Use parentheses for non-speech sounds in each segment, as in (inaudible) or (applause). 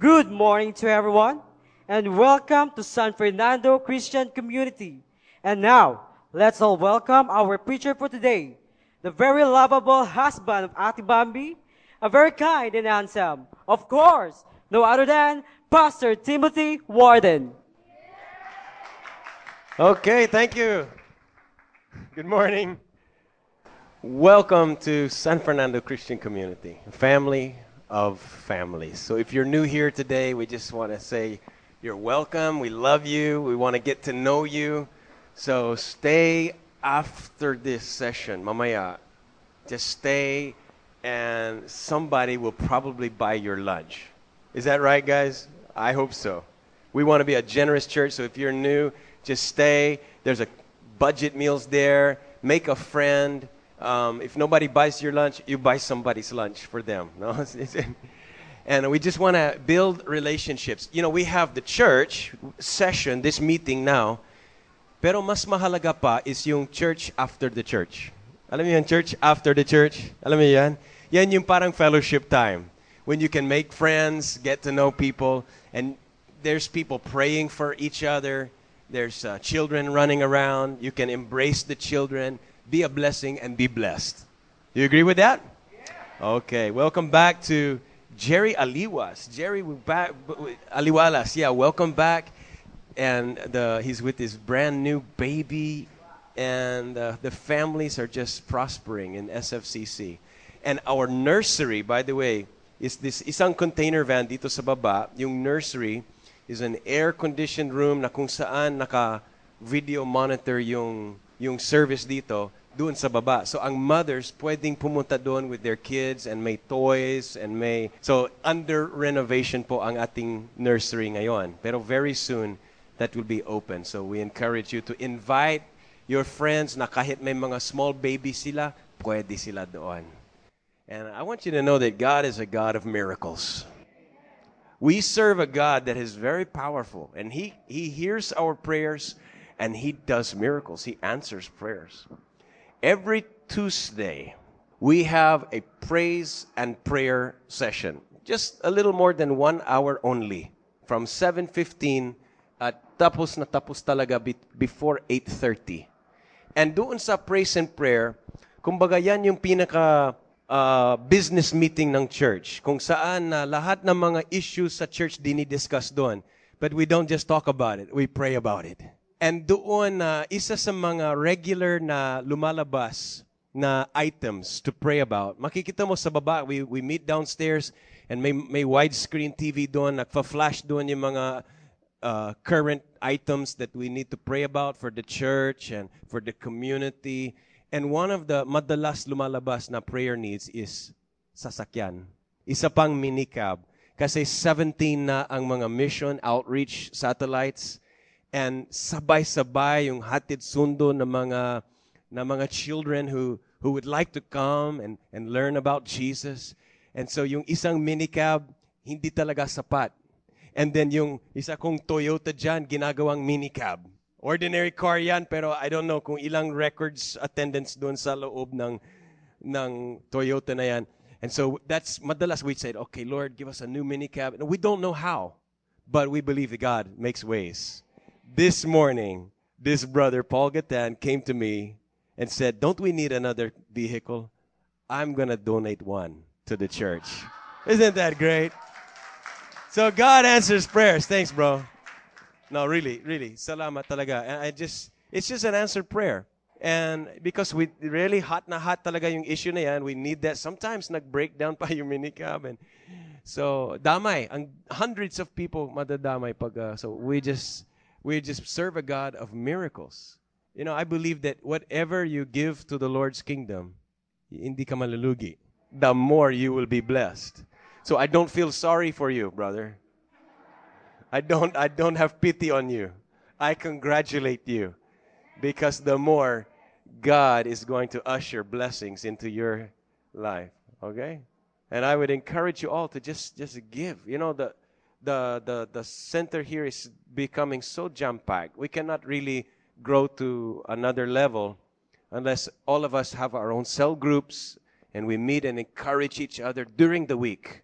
Good morning to everyone, and welcome to San Fernando Christian Community. And now, let's all welcome our preacher for today, the very lovable husband of Ate Bambi, a very kind and handsome, of course, no other than Pastor Timothy Warden. Okay, thank you. Good morning. Welcome to San Fernando Christian Community, family of families. So if you're new here today, we just want to say you're welcome. We love you. We want to get to know you. So stay after this session. Mamaya, just stay and somebody will probably buy your lunch. Is that right, guys? I hope so. We want to be a generous church, so if you're new, just stay. There's a budget meals there. Make a friend. Um, if nobody buys your lunch, you buy somebody's lunch for them. (laughs) No? and we just want to build relationships. You know, we have the church session, this meeting now. Pero mas mahalaga pa is yung church after the church. Alam mo yan, church after the church? Alam mo yan? Yan yung parang fellowship time. When you can make friends, get to know people, and there's people praying for each other there's uh, children running around. You can embrace the children, be a blessing, and be blessed. You agree with that? Okay. Welcome back to Jerry Aliwas. Jerry back, Aliwalas. Yeah, welcome back. And the, he's with his brand new baby, and uh, the families are just prospering in SFCC. And our nursery, by the way, is this isang container van dito sa baba. Yung nursery is an air-conditioned room na kung saan naka-video monitor yung, yung service dito doon sa baba. So ang mothers pwedeng pumunta doon with their kids and may toys and may... So under renovation po ang ating nursery ngayon. Pero very soon, that will be open. So we encourage you to invite your friends na kahit may mga small babies sila, pwede sila doon. And I want you to know that God is a God of miracles. We serve a God that is very powerful, and He, he hears our prayers and He does miracles. He answers prayers. Every Tuesday, we have a praise and prayer session. Just a little more than one hour only. From 7.15 at tapos na tapos talaga before 8.30. And doon sa praise and prayer, kumbaga yan yung pinaka uh, business meeting ng church kung saan na uh, lahat ng mga issues sa church dinidiscuss doon. But we don't just talk about it, we pray about it. And doon na uh, isa sa mga regular na lumalabas na items to pray about. Makikita mo sa baba, we, we meet downstairs and may, may widescreen TV doon, nagfa-flash doon yung mga uh, current items that we need to pray about for the church and for the community. And one of the madalas lumalabas na prayer needs is sasakyan. Isa pang minicab. Kasi 17 na ang mga mission outreach satellites and sabay-sabay yung hatid sundo ng mga na mga children who who would like to come and and learn about Jesus. And so yung isang minicab hindi talaga sapat. And then yung isa kong Toyota dyan, ginagawang minicab. Ordinary car yan, pero I don't know kung ilang records attendance doon sa loob ng, ng Toyota na yan. And so that's madalas we said, okay, Lord, give us a new minicab. And we don't know how, but we believe that God makes ways. This morning, this brother, Paul Gatan, came to me and said, don't we need another vehicle? I'm going to donate one to the church. Isn't that great? So God answers prayers. Thanks, bro. No, really, really. Salamat talaga. And I just, it's just an answered prayer. And because we really hot na hot talaga yung issue na yan, we need that. Sometimes nag-breakdown (laughs) pa yung minicab. And so, damay. Ang hundreds of people madadamay pag, uh, so we just, we just serve a God of miracles. You know, I believe that whatever you give to the Lord's kingdom, hindi ka malulugi. The more you will be blessed. So I don't feel sorry for you, brother. I don't, I don't have pity on you. I congratulate you because the more God is going to usher blessings into your life. Okay? And I would encourage you all to just, just give. You know, the, the, the, the center here is becoming so jam packed. We cannot really grow to another level unless all of us have our own cell groups and we meet and encourage each other during the week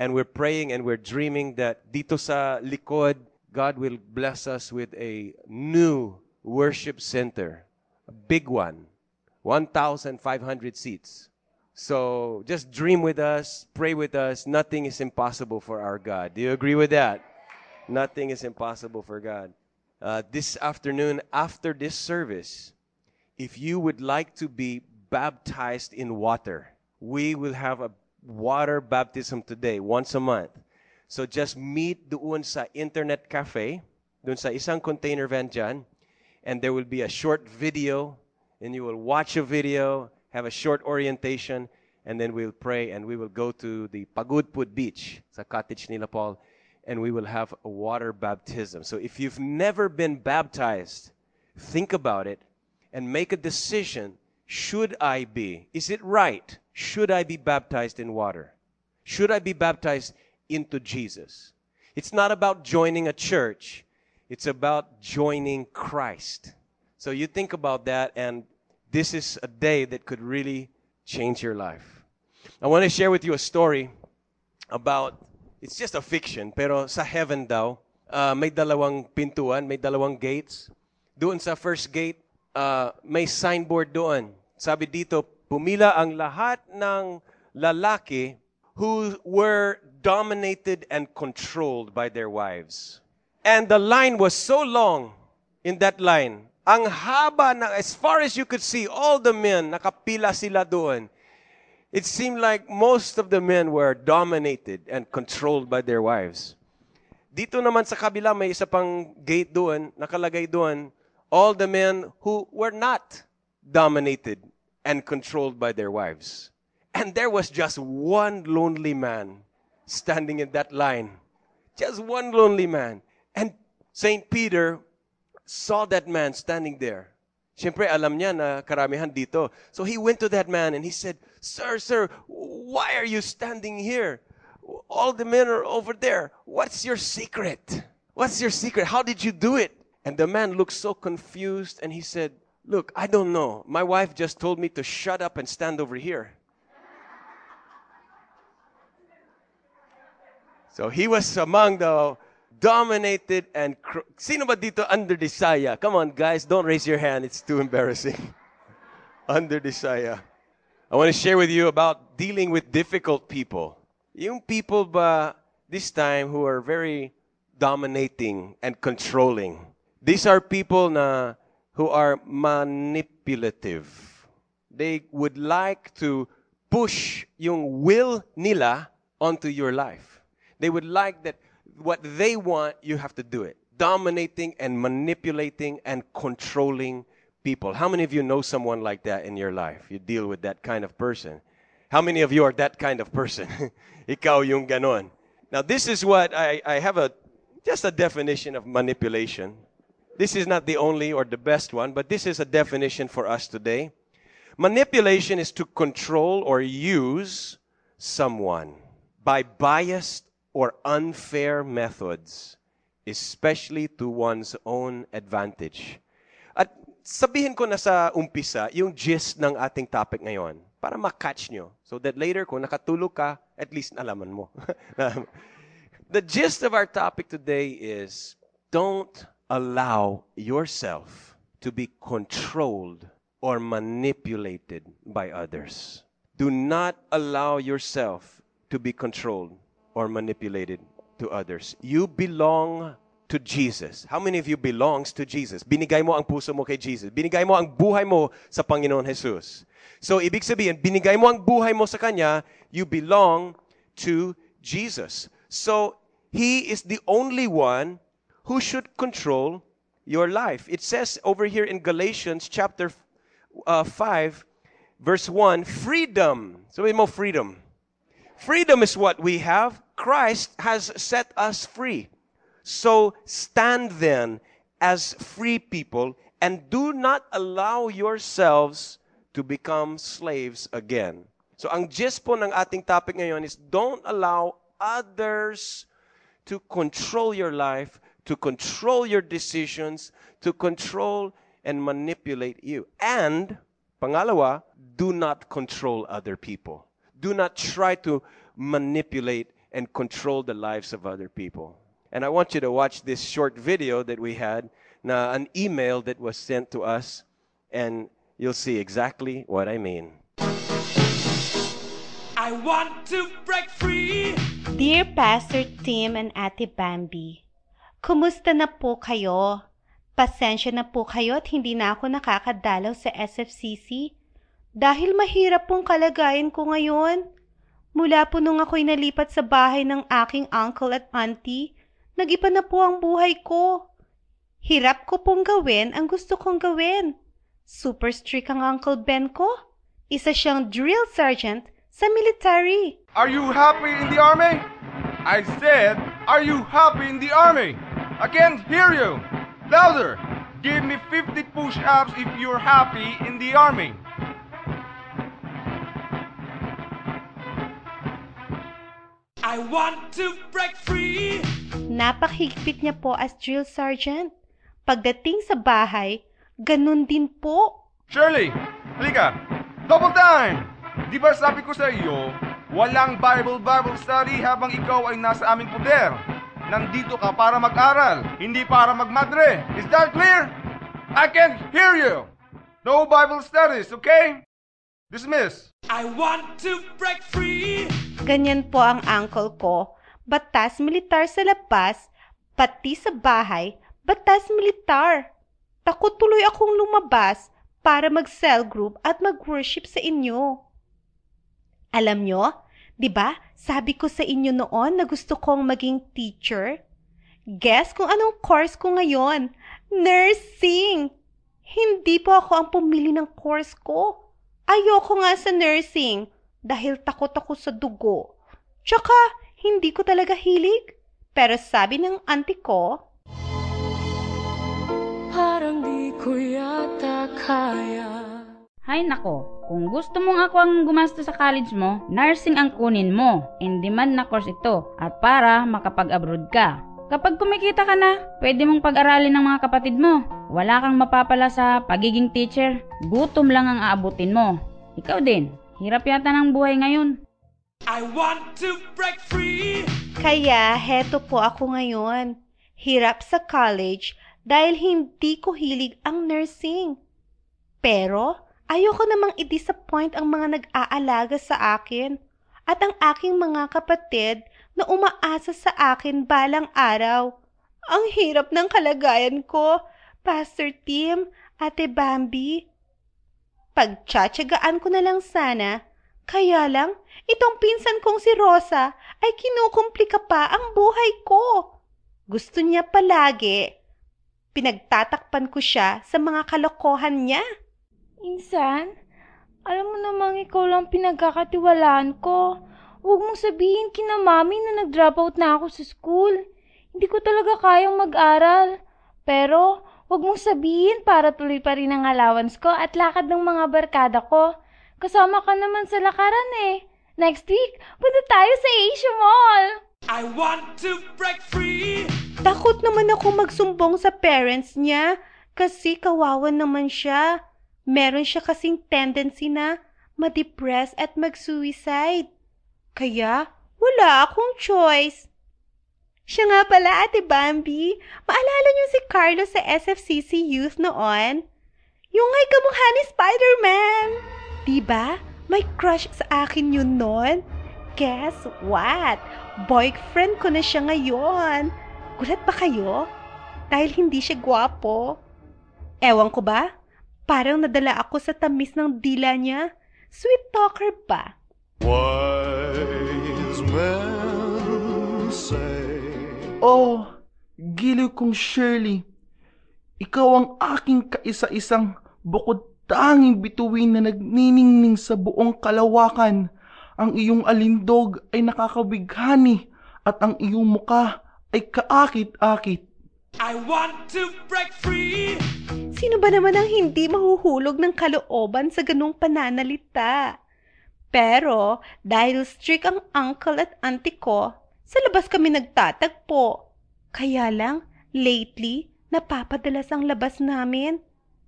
And we're praying and we're dreaming that dito sa likod, God will bless us with a new worship center. A big one. 1,500 seats. So just dream with us, pray with us. Nothing is impossible for our God. Do you agree with that? Nothing is impossible for God. Uh, this afternoon, after this service, if you would like to be baptized in water, we will have a water baptism today, once a month. So just meet doon sa internet cafe, doon sa isang container van dyan, and there will be a short video, and you will watch a video, have a short orientation, and then we'll pray, and we will go to the Pagudpud Beach, sa cottage nila Paul, and we will have a water baptism. So if you've never been baptized, think about it and make a decision. Should I be? Is it right? Should I be baptized in water? Should I be baptized into Jesus? It's not about joining a church. It's about joining Christ. So you think about that and this is a day that could really change your life. I want to share with you a story about it's just a fiction, pero sa heaven daw, uh, may dalawang pintuan, may dalawang gates. Doon sa first gate, uh, may signboard doon. Sabi dito, pumila ang lahat ng lalaki who were dominated and controlled by their wives. And the line was so long in that line. Ang haba na, as far as you could see, all the men, nakapila sila doon. It seemed like most of the men were dominated and controlled by their wives. Dito naman sa kabila, may isa pang gate doon, nakalagay doon, all the men who were not dominated and controlled by their wives. And there was just one lonely man standing in that line. Just one lonely man. And St. Peter saw that man standing there. Siyempre, alam niya na karamihan dito. So he went to that man and he said, Sir, sir, why are you standing here? All the men are over there. What's your secret? What's your secret? How did you do it? And the man looked so confused and he said, Look, I don't know. My wife just told me to shut up and stand over here. So he was among the dominated and cr- sino ba dito under? Come on guys, don't raise your hand. It's too embarrassing. (laughs) under the saya. I want to share with you about dealing with difficult people. Yung people ba this time who are very dominating and controlling. These are people na who are manipulative. They would like to push yung will nila onto your life. They would like that what they want, you have to do it. Dominating and manipulating and controlling people. How many of you know someone like that in your life? You deal with that kind of person. How many of you are that kind of person? (laughs) Ikaw yung ganon. Now, this is what I, I have a just a definition of manipulation. This is not the only or the best one, but this is a definition for us today. Manipulation is to control or use someone by biased or unfair methods, especially to one's own advantage. At sabihin ko na sa umpisa yung gist ng ating topic ngayon para makatch nyo. So that later, kung nakatulog ka, at least nalaman mo. (laughs) the gist of our topic today is don't allow yourself to be controlled or manipulated by others. Do not allow yourself to be controlled or manipulated to others. You belong to Jesus. How many of you belongs to Jesus? Binigay mo ang puso mo kay Jesus. Binigay mo ang buhay mo sa Panginoon Jesus. So, ibig sabihin, binigay mo ang buhay mo sa Kanya, you belong to Jesus. So, He is the only one who should control your life. It says over here in Galatians chapter uh, 5, verse 1, freedom. So, we mo freedom. Freedom is what we have. Christ has set us free. So stand then as free people and do not allow yourselves to become slaves again. So ang gist po ng ating topic ngayon is don't allow others to control your life, to control your decisions, to control and manipulate you. And pangalawa, do not control other people. Do not try to manipulate and control the lives of other people. And I want you to watch this short video that we had, now an email that was sent to us, and you'll see exactly what I mean. I want to break free. Dear Pastor Tim and Ate Bambi, Kumusta na po kayo? Pasensya na po kayo at hindi na ako nakakadalaw sa SFCC dahil mahirap pong kalagayan ko ngayon. Mula po nung ako'y nalipat sa bahay ng aking uncle at auntie, nag-iba na po ang buhay ko. Hirap ko pong gawin ang gusto kong gawin. Super strict ang Uncle Ben ko. Isa siyang drill sergeant sa military. Are you happy in the army? I said, are you happy in the army? I can't hear you. Louder. Give me 50 push-ups if you're happy in the army. I want to break free. Napakahigpit niya po as drill sergeant. Pagdating sa bahay, ganun din po. Shirley, halika. Double time! Di ba sabi ko sa iyo, walang Bible-Bible study habang ikaw ay nasa aming poder. Nandito ka para mag-aral, hindi para magmadre. Is that clear? I can't hear you. No Bible studies, okay? Dismiss. I want to break free. Ganyan po ang uncle ko. Batas militar sa labas, pati sa bahay, batas militar. Takot tuloy akong lumabas para mag-cell group at mag-worship sa inyo. Alam nyo, di ba sabi ko sa inyo noon na gusto kong maging teacher? Guess kung anong course ko ngayon? Nursing! Hindi po ako ang pumili ng course ko. Ayoko nga sa nursing dahil takot ako sa dugo. Tsaka, hindi ko talaga hilig. Pero sabi ng auntie ko, Parang di ko yata kaya Hay nako, kung gusto mong ako ang gumasto sa college mo, nursing ang kunin mo. In demand na course ito at para makapag-abroad ka. Kapag kumikita ka na, pwede mong pag-aralin ng mga kapatid mo. Wala kang mapapala sa pagiging teacher. Gutom lang ang aabutin mo. Ikaw din, hirap yata ng buhay ngayon. I want to break free. kaya heto po ako ngayon. Hirap sa college dahil hindi ko hilig ang nursing. Pero, ayoko namang i-disappoint ang mga nag-aalaga sa akin at ang aking mga kapatid na umaasa sa akin balang araw. Ang hirap ng kalagayan ko, Pastor Tim, Ate Bambi. Pagtsatsagaan ko na lang sana, kaya lang, itong pinsan kong si Rosa ay kinukumplika pa ang buhay ko. Gusto niya palagi. Pinagtatakpan ko siya sa mga kalokohan niya. Insan, alam mo namang ikaw lang pinagkakatiwalaan ko. Huwag mong sabihin kina mami na nag-drop out na ako sa school. Hindi ko talaga kayang mag-aral. Pero, huwag mong sabihin para tuloy pa rin ang allowance ko at lakad ng mga barkada ko. Kasama ka naman sa lakaran eh. Next week, punta tayo sa Asia Mall. I want to break free. Takot naman ako magsumbong sa parents niya kasi kawawan naman siya. Meron siya kasing tendency na ma-depress at mag-suicide. Kaya wala akong choice. Siya nga pala, Ate Bambi. Maalala niyo si Carlo sa SFCC Youth noon? Yung ay kamukha ni Spider-Man. Diba? May crush sa akin yun noon. Guess what? Boyfriend ko na siya ngayon. Gulat ba kayo? Dahil hindi siya gwapo. Ewan ko ba? Parang nadala ako sa tamis ng dila niya. Sweet talker ba? Wise say Oh, giliw kong Shirley. Ikaw ang aking kaisa-isang bukod tanging bituin na nagniningning sa buong kalawakan. Ang iyong alindog ay nakakabighani at ang iyong muka ay kaakit-akit. I want to break free. Sino ba naman ang hindi mahuhulog ng kalooban sa ganung pananalita? Pero dahil strict ang uncle at auntie ko, sa labas kami nagtatagpo. Kaya lang, lately, napapadalas ang labas namin.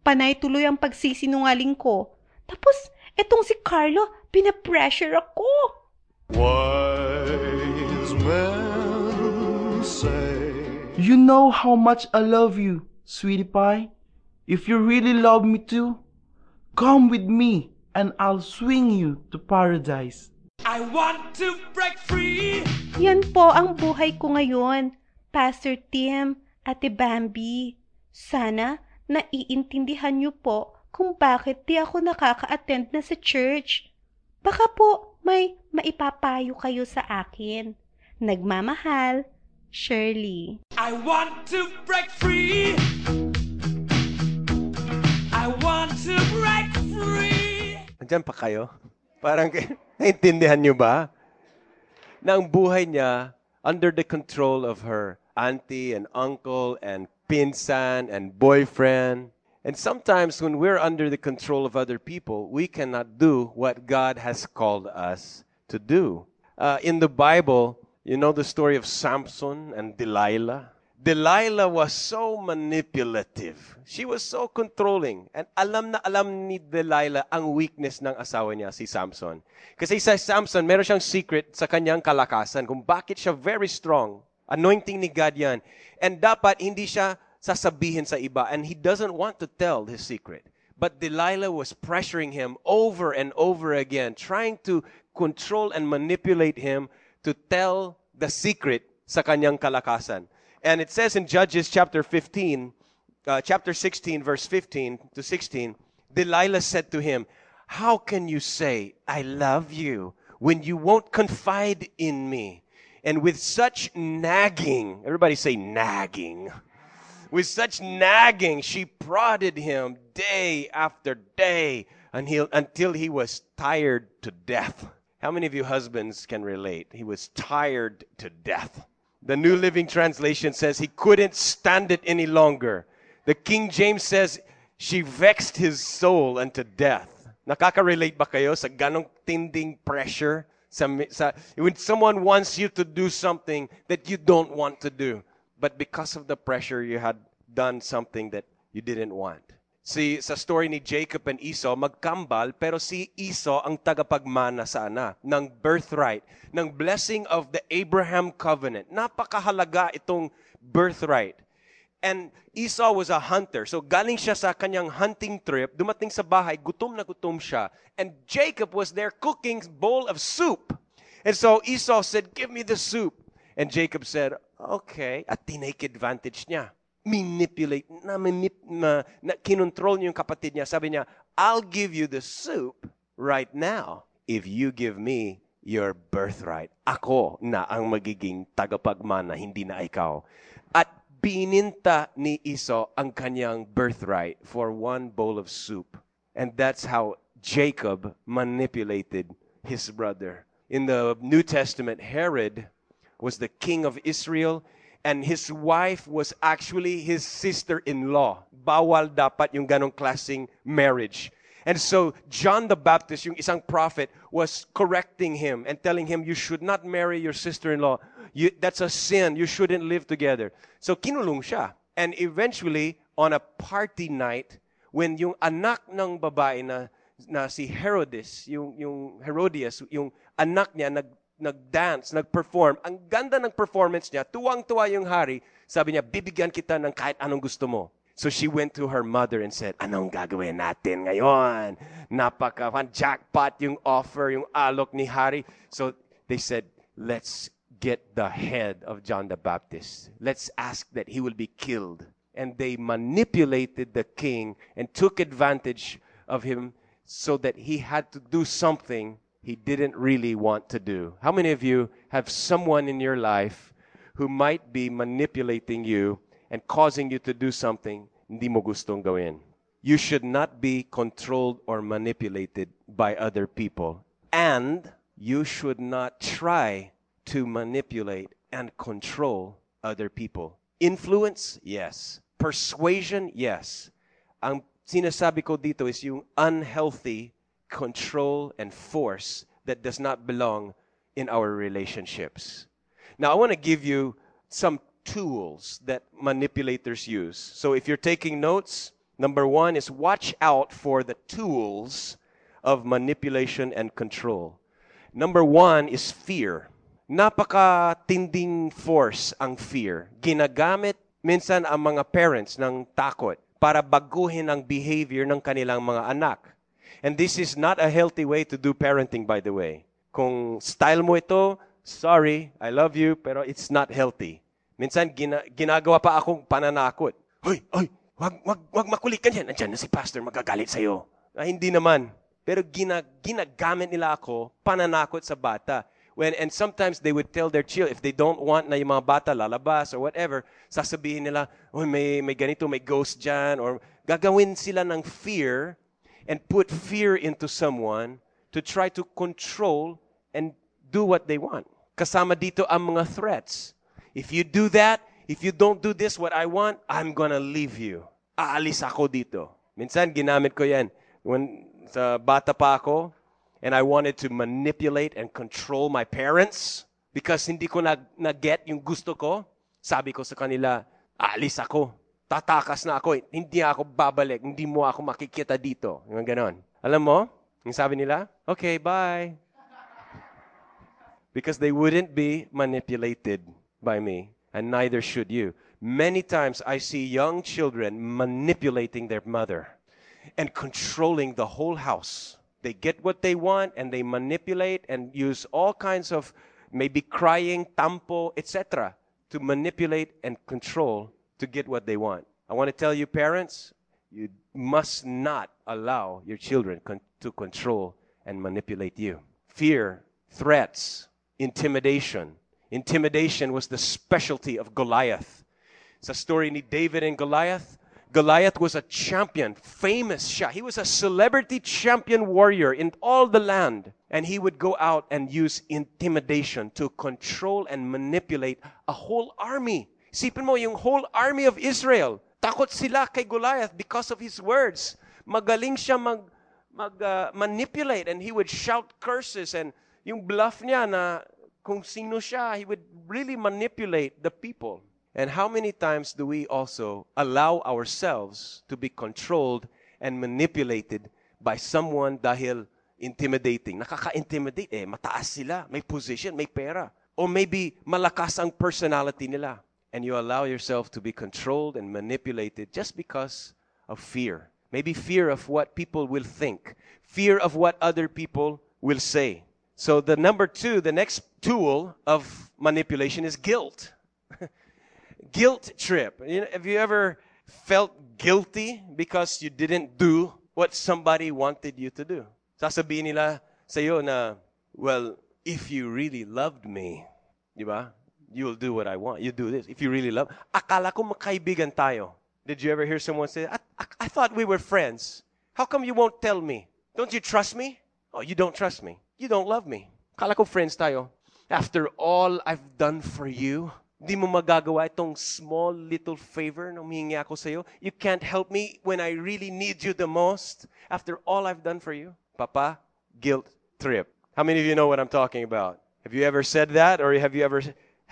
Panay tuloy ang pagsisinungaling ko. Tapos, etong si Carlo, pinapressure ako. Wise men say. You know how much I love you, sweetie pie. If you really love me too, come with me and I'll swing you to paradise. I want to break free. Yan po ang buhay ko ngayon, Pastor Tim, Ate Bambi. Sana naiintindihan niyo po kung bakit di ako nakaka-attend na sa church. Baka po may maipapayo kayo sa akin. Nagmamahal, Shirley. I want to break free. I want to break free. Andyan pa kayo? Parang, (laughs) naintindihan nyo ba? Na ang buhay niya, under the control of her auntie and uncle and pinsan and boyfriend. And sometimes when we're under the control of other people, we cannot do what God has called us to do. Uh, in the Bible, you know the story of Samson and Delilah? Delilah was so manipulative. She was so controlling. And alam na alam ni Delilah ang weakness ng asawa niya, si Samson. Kasi sa Samson, meron siyang secret sa kanyang kalakasan kung bakit siya very strong. Anointing ni God yan. And dapat hindi siya sasabihin sa iba. And he doesn't want to tell his secret. But Delilah was pressuring him over and over again, trying to control and manipulate him to tell the secret sa kanyang kalakasan. And it says in Judges chapter 15, uh, chapter 16, verse 15 to 16, Delilah said to him, How can you say, I love you, when you won't confide in me? And with such nagging, everybody say nagging. With such nagging, she prodded him day after day until, until he was tired to death. How many of you husbands can relate? He was tired to death. The New Living Translation says he couldn't stand it any longer. The King James says she vexed his soul unto death. Nakaka-relate ba kayo sa ganong tinding pressure? Sa, sa, when someone wants you to do something that you don't want to do, but because of the pressure, you had done something that you didn't want. Si, sa story ni Jacob and Esau, magkambal, pero si Esau ang tagapagmana sana ng birthright, ng blessing of the Abraham covenant. Napakahalaga itong birthright. And Esau was a hunter. So galing siya sa kanyang hunting trip, dumating sa bahay, gutom na gutom siya. And Jacob was there cooking bowl of soup. And so Esau said, give me the soup. And Jacob said, okay. At tinake advantage niya. Manipulate, na, manip, na, na kinontrol niya yung kapatid niya. Sabi niya, I'll give you the soup right now if you give me your birthright. Ako na ang magiging tagapagmana, hindi na ikaw. At bininta ni Esau ang kanyang birthright for one bowl of soup. And that's how Jacob manipulated his brother. In the New Testament, Herod was the king of Israel and his wife was actually his sister-in-law. Bawal dapat yung ganong klaseng marriage. And so John the Baptist, yung isang prophet, was correcting him and telling him, you should not marry your sister-in-law. You, that's a sin. You shouldn't live together. So kinulong siya. And eventually, on a party night, when yung anak ng babae na, na si Herodes, yung, yung Herodias, yung anak niya nag, nag-dance, nag-perform, ang ganda ng performance niya, tuwang-tuwa yung hari, sabi niya, bibigyan kita ng kahit anong gusto mo. So she went to her mother and said, anong gagawin natin ngayon? Napaka, jackpot yung offer, yung alok ni hari. So they said, let's get the head of John the Baptist. Let's ask that he will be killed. And they manipulated the king and took advantage of him so that he had to do something he didn't really want to do. How many of you have someone in your life who might be manipulating you and causing you to do something hindi mo gustong gawin? You should not be controlled or manipulated by other people. And you should not try to manipulate and control other people. Influence? Yes. Persuasion? Yes. Ang sinasabi ko dito is yung unhealthy control and force that does not belong in our relationships. Now, I want to give you some tools that manipulators use. So, if you're taking notes, number one is watch out for the tools of manipulation and control. Number one is fear. napakatinding force ang fear. Ginagamit minsan ang mga parents ng takot para baguhin ang behavior ng kanilang mga anak. And this is not a healthy way to do parenting, by the way. Kung style mo ito, sorry, I love you, pero it's not healthy. Minsan, gina- ginagawa pa akong pananakot. Hoy, hoy, wag, wag, wag makulikan yan. Andiyan na si pastor, magagalit sa'yo. Ah, hindi naman. Pero gina, ginagamit nila ako pananakot sa bata. When, and sometimes they would tell their child, if they don't want na yung mga bata lalabas or whatever, sasabihin nila, oh, may, may ganito, may ghost dyan, or gagawin sila ng fear and put fear into someone to try to control and do what they want. Kasama dito ang mga threats. If you do that, if you don't do this what I want, I'm gonna leave you. Aalis ako dito. Minsan ginamit ko yan. When sa bata pa ako, and I wanted to manipulate and control my parents because hindi ko na, na-get yung gusto ko, sabi ko sa kanila, aalis ako. Tatakas na ako. Eh. Hindi ako babalik. Hindi mo ako makikita dito. Yung ganon. Alam mo, yung sabi nila, okay, bye. Because they wouldn't be manipulated by me, and neither should you. Many times I see young children manipulating their mother and controlling the whole house. They get what they want and they manipulate and use all kinds of maybe crying, tampo, etc. to manipulate and control to get what they want. I want to tell you, parents, you must not allow your children con- to control and manipulate you. Fear, threats, intimidation. Intimidation was the specialty of Goliath. It's a story ni David and Goliath, Goliath was a champion, famous shot. He was a celebrity champion warrior in all the land. And he would go out and use intimidation to control and manipulate a whole army. Sipin mo, yung whole army of Israel, takot sila kay Goliath because of his words. Magaling siya mag, mag uh, manipulate and he would shout curses and yung bluff niya na kung sino siya, he would really manipulate the people. And how many times do we also allow ourselves to be controlled and manipulated by someone dahil intimidating? Nakaka-intimidate eh, mataas sila, may position, may pera. Or maybe malakas ang personality nila. And you allow yourself to be controlled and manipulated just because of fear. Maybe fear of what people will think, fear of what other people will say. So the number two, the next tool of manipulation is guilt. (laughs) guilt trip. Have you ever felt guilty because you didn't do what somebody wanted you to do? Sasabihin nila sa'yo na, well, if you really loved me, di ba? You will do what I want. You do this. If you really love, akala ko magkaibigan tayo. Did you ever hear someone say, I, I, I thought we were friends. How come you won't tell me? Don't you trust me? Oh, you don't trust me. You don't love me. Akala ko friends tayo. After all I've done for you, Di mo magagawa itong small little favor na humingi ako sa'yo. You can't help me when I really need you the most after all I've done for you. Papa, guilt trip. How many of you know what I'm talking about? Have you ever said that or have you ever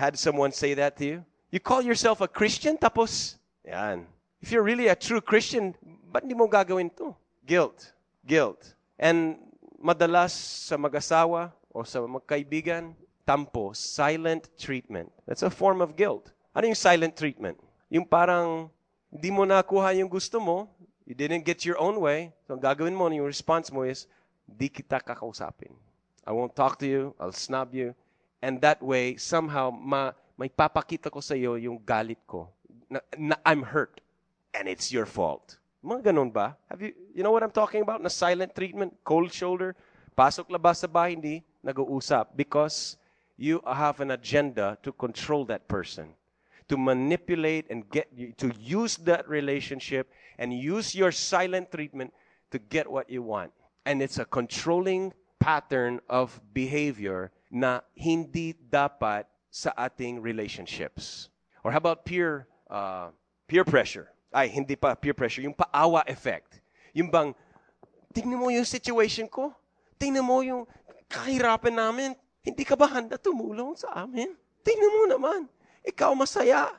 had someone say that to you? You call yourself a Christian tapos, yan. If you're really a true Christian, ba't hindi mo gagawin to? Guilt. Guilt. And madalas sa mag-asawa o sa magkaibigan, tampo, silent treatment. That's a form of guilt. Ano yung silent treatment? Yung parang hindi mo nakuha yung gusto mo, you didn't get your own way, so ang gagawin mo, yung response mo is, di kita kakausapin. I won't talk to you, I'll snub you. And that way, somehow, ma, may papakita ko sa iyo yung galit ko. Na, na I'm hurt. And it's your fault. Mga ganun ba? Have you, you know what I'm talking about? Na silent treatment, cold shoulder, pasok labas sa bahay, hindi nag-uusap. Because you have an agenda to control that person, to manipulate and get to use that relationship and use your silent treatment to get what you want. And it's a controlling pattern of behavior na hindi dapat sa ating relationships. Or how about peer uh, peer pressure? Ay, hindi pa peer pressure, yung paawa effect. Yung bang, tingnan mo yung situation ko, tingnan mo yung kahirapan namin, Hindi ka ba handa tumulong sa amin? Tingnan mo naman. Ikaw masaya.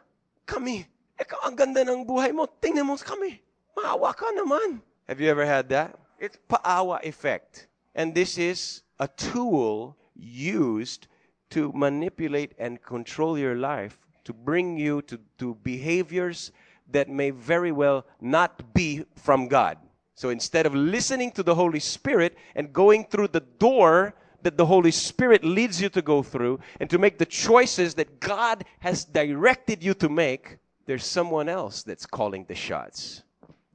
Kami. Ikaw ang ganda ng buhay mo. Tingnan mo kami. Maawa ka naman. Have you ever had that? It's paawa effect. And this is a tool used to manipulate and control your life to bring you to, to behaviors that may very well not be from God. So instead of listening to the Holy Spirit and going through the door that the Holy Spirit leads you to go through and to make the choices that God has directed you to make, there's someone else that's calling the shots.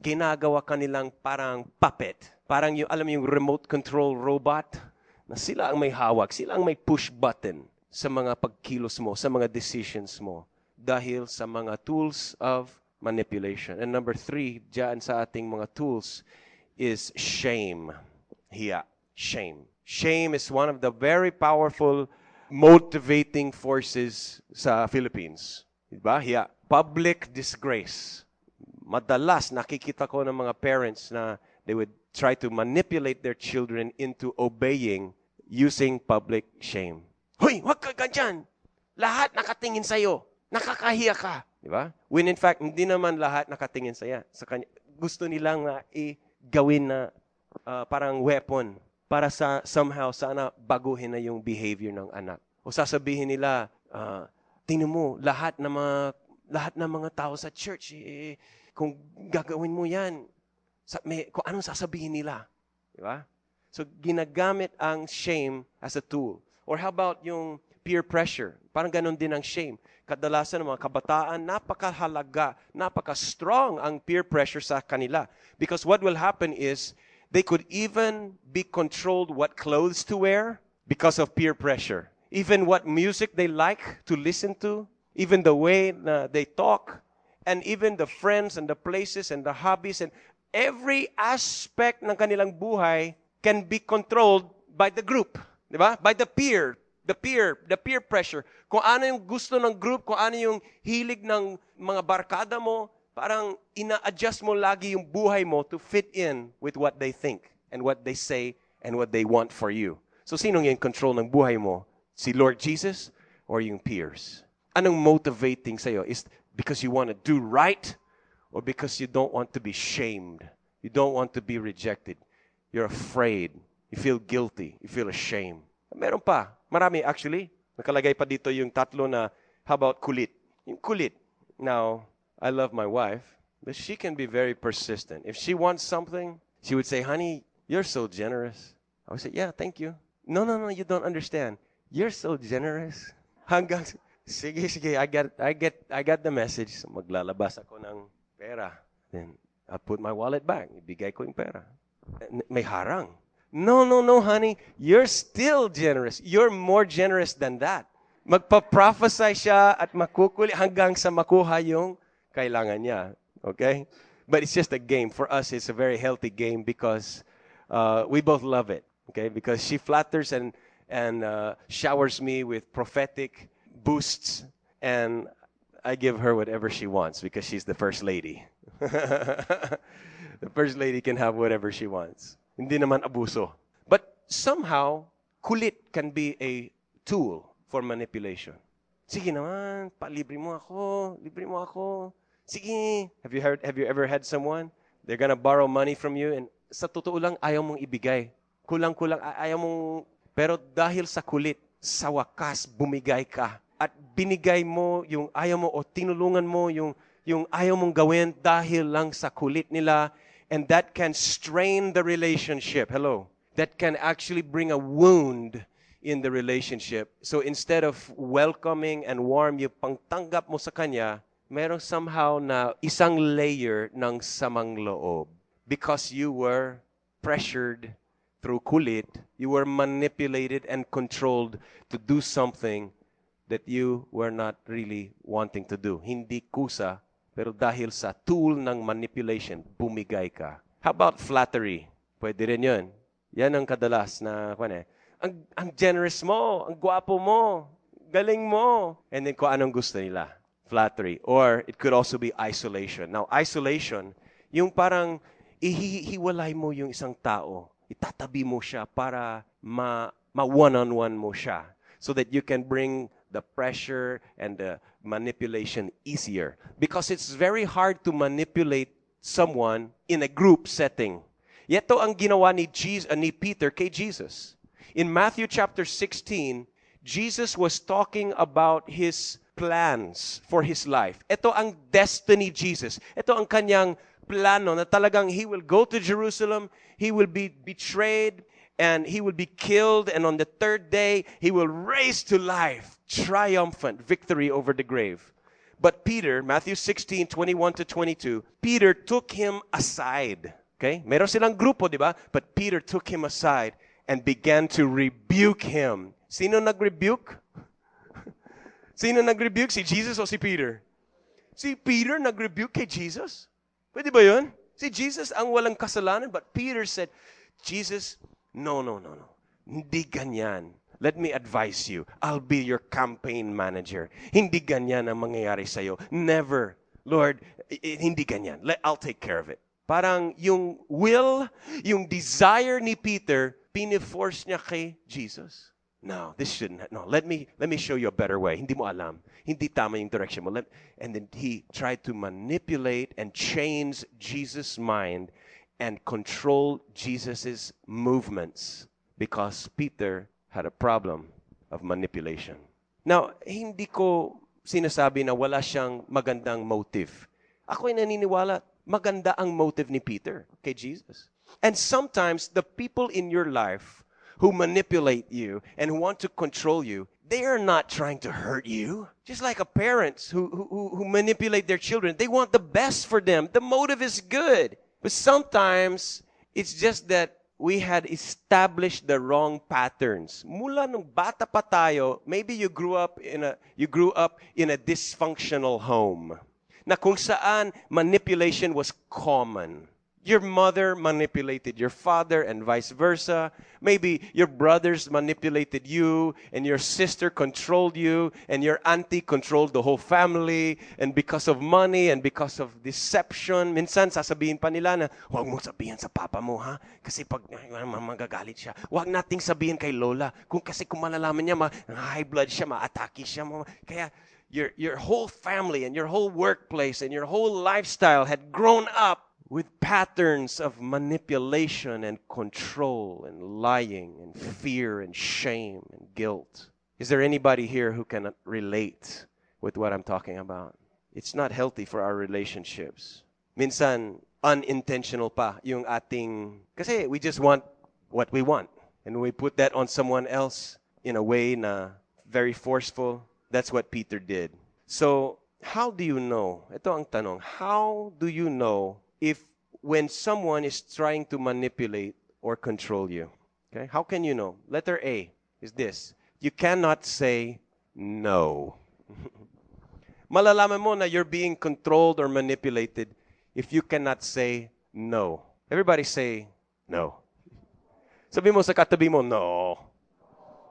Ginagawa kanilang parang puppet. Parang yung, alam yung remote control robot na sila ang may hawak, sila ang may push button sa mga pagkilos mo, sa mga decisions mo dahil sa mga tools of manipulation. And number three, dyan sa ating mga tools is shame. Hiya. Shame. Shame is one of the very powerful motivating forces sa Philippines. Diba? Hiya. Public disgrace. Madalas nakikita ko ng mga parents na they would try to manipulate their children into obeying using public shame. Hoy, wag ka ganyan. Lahat nakatingin sa'yo. Nakakahiya ka. Di ba? When in fact, hindi naman lahat nakatingin saya. Sa kanya. Gusto nilang uh, i-gawin na uh, parang weapon para sa somehow sana baguhin na yung behavior ng anak. O sasabihin nila, uh, tingnan mo, lahat ng mga lahat ng mga tao sa church, eh, kung gagawin mo yan, sa, may, kung anong sasabihin nila. Di ba? So, ginagamit ang shame as a tool. Or how about yung peer pressure? Parang ganun din ang shame. Kadalasan ng mga kabataan, napakahalaga, napaka-strong ang peer pressure sa kanila. Because what will happen is, they could even be controlled what clothes to wear because of peer pressure. Even what music they like to listen to, even the way uh, they talk, and even the friends and the places and the hobbies and every aspect ng kanilang buhay can be controlled by the group, di ba? By the peer, the peer, the peer pressure. Kung ano yung gusto ng group, kung ano yung hilig ng mga barkada mo, parang ina-adjust mo lagi yung buhay mo to fit in with what they think and what they say and what they want for you. So sino yung control ng buhay mo? Si Lord Jesus or yung peers? Anong motivating sa'yo? Is because you want to do right or because you don't want to be shamed? You don't want to be rejected. You're afraid. You feel guilty. You feel ashamed. Meron pa. Marami actually. Nakalagay pa dito yung tatlo na, how about kulit? Yung kulit. Now, I love my wife, but she can be very persistent. If she wants something, she would say, honey, you're so generous. I would say, yeah, thank you. No, no, no, you don't understand. You're so generous. (laughs) Hanggang, sige, sige, I get, I get, I got the message. Maglalabas ako ng pera. Then, I put my wallet back. Ibigay ko yung pera. May harang. No, no, no, honey. You're still generous. You're more generous than that. Magpa-prophesy siya at makukuli hanggang sa makuha yung kailangan niya. Okay? But it's just a game. For us, it's a very healthy game because uh, we both love it. Okay? Because she flatters and, and uh, showers me with prophetic boosts, and I give her whatever she wants because she's the first lady. (laughs) the first lady can have whatever she wants. Hindi naman abuso. But somehow, kulit can be a tool for manipulation. Sige naman, palibre mo ako, libre mo ako. Sige. Have you heard have you ever had someone they're gonna borrow money from you and sa totoo lang ayaw mong ibigay. Kulang-kulang ayaw mong pero dahil sa kulit, sa wakas bumigay ka at binigay mo yung ayaw mo o tinulungan mo yung yung ayaw mong gawin dahil lang sa kulit nila and that can strain the relationship. Hello. That can actually bring a wound in the relationship. So instead of welcoming and warm yung pangtanggap mo sa kanya, merong somehow na isang layer ng samang loob. Because you were pressured through kulit, you were manipulated and controlled to do something that you were not really wanting to do. Hindi kusa, pero dahil sa tool ng manipulation, bumigay ka. How about flattery? Pwede rin yun. Yan ang kadalas na, kwan eh, ang, ang generous mo, ang gwapo mo, galing mo. And then kung anong gusto nila. Flattery. Or it could also be isolation. Now, isolation, yung parang ihihiwalay mo yung isang tao. Itatabi mo siya para ma, ma one-on-one mo siya. So that you can bring the pressure and the manipulation easier. Because it's very hard to manipulate someone in a group setting. Yato ang ginawa ni, Jesus, ni Peter kay Jesus. In Matthew chapter 16, Jesus was talking about his plans for his life. Ito ang destiny Jesus. Ito ang kanyang plano na talagang he will go to Jerusalem, he will be betrayed, and he will be killed, and on the third day, he will raise to life, triumphant victory over the grave. But Peter, Matthew 16, 21 to 22, Peter took him aside. Okay? Meron silang grupo, di ba? But Peter took him aside and began to rebuke him. Sino nag-rebuke? (laughs) Sino nag-rebuke? Si Jesus o si Peter? Si Peter nag-rebuke kay Jesus? Pwede ba yun? Si Jesus ang walang kasalanan, but Peter said, Jesus, no, no, no, no. Hindi ganyan. Let me advise you. I'll be your campaign manager. Hindi ganyan ang mangyayari sa'yo. Never. Lord, hindi ganyan. Let, I'll take care of it. Parang yung will, yung desire ni Peter, piniforce niya kay Jesus. No, this shouldn't. No, let me let me show you a better way. Hindi mo alam. Hindi tama yung direction mo. Let, and then he tried to manipulate and change Jesus' mind and control Jesus' movements because Peter had a problem of manipulation. Now, hindi ko sinasabi na wala siyang magandang motive. Ako'y naniniwala, maganda ang motive ni Peter kay Jesus. And sometimes the people in your life who manipulate you and who want to control you, they are not trying to hurt you. Just like a parents who, who, who manipulate their children, they want the best for them. The motive is good. But sometimes it's just that we had established the wrong patterns. Mula nung bata pa tayo, maybe you grew up in a you grew up in a dysfunctional home. Na kung saan manipulation was common. Your mother manipulated your father and vice versa. Maybe your brothers manipulated you and your sister controlled you and your auntie controlled the whole family and because of money and because of deception, minsan sasabihin pa nila na, huwag mo sabihin sa papa mo ha, kasi pag magagalit siya. Huwag nating sabihin kay lola, kung kasi kung malalaman niya, ma, high blood siya, ma-atake siya. Ma, kaya your, your whole family and your whole workplace and your whole lifestyle had grown up with patterns of manipulation and control and lying and fear and shame and guilt. Is there anybody here who can relate with what I'm talking about? It's not healthy for our relationships. Minsan, unintentional pa yung ating, kasi we just want what we want. And we put that on someone else in a way na very forceful. That's what Peter did. So, how do you know? Ito ang tanong. How do you know if when someone is trying to manipulate or control you? Okay? How can you know? Letter A is this. You cannot say no. (laughs) Malalaman mo na you're being controlled or manipulated if you cannot say no. Everybody say no. Sabi mo sa katabi mo, no.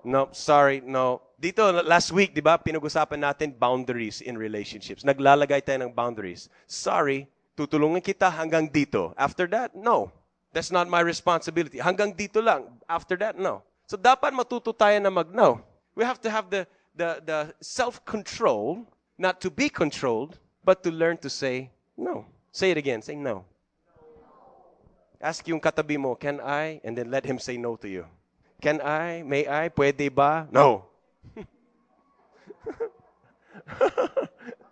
No, sorry, no. Dito, last week, di ba, pinag-usapan natin boundaries in relationships. Naglalagay tayo ng boundaries. Sorry, tutulungan kita hanggang dito. After that, no. That's not my responsibility. Hanggang dito lang. After that, no. So dapat matuto tayo na mag-no. We have to have the, the, the self-control, not to be controlled, but to learn to say no. Say it again. Say no. Ask yung katabi mo, can I? And then let him say no to you. Can I? May I? Pwede ba? No. (laughs)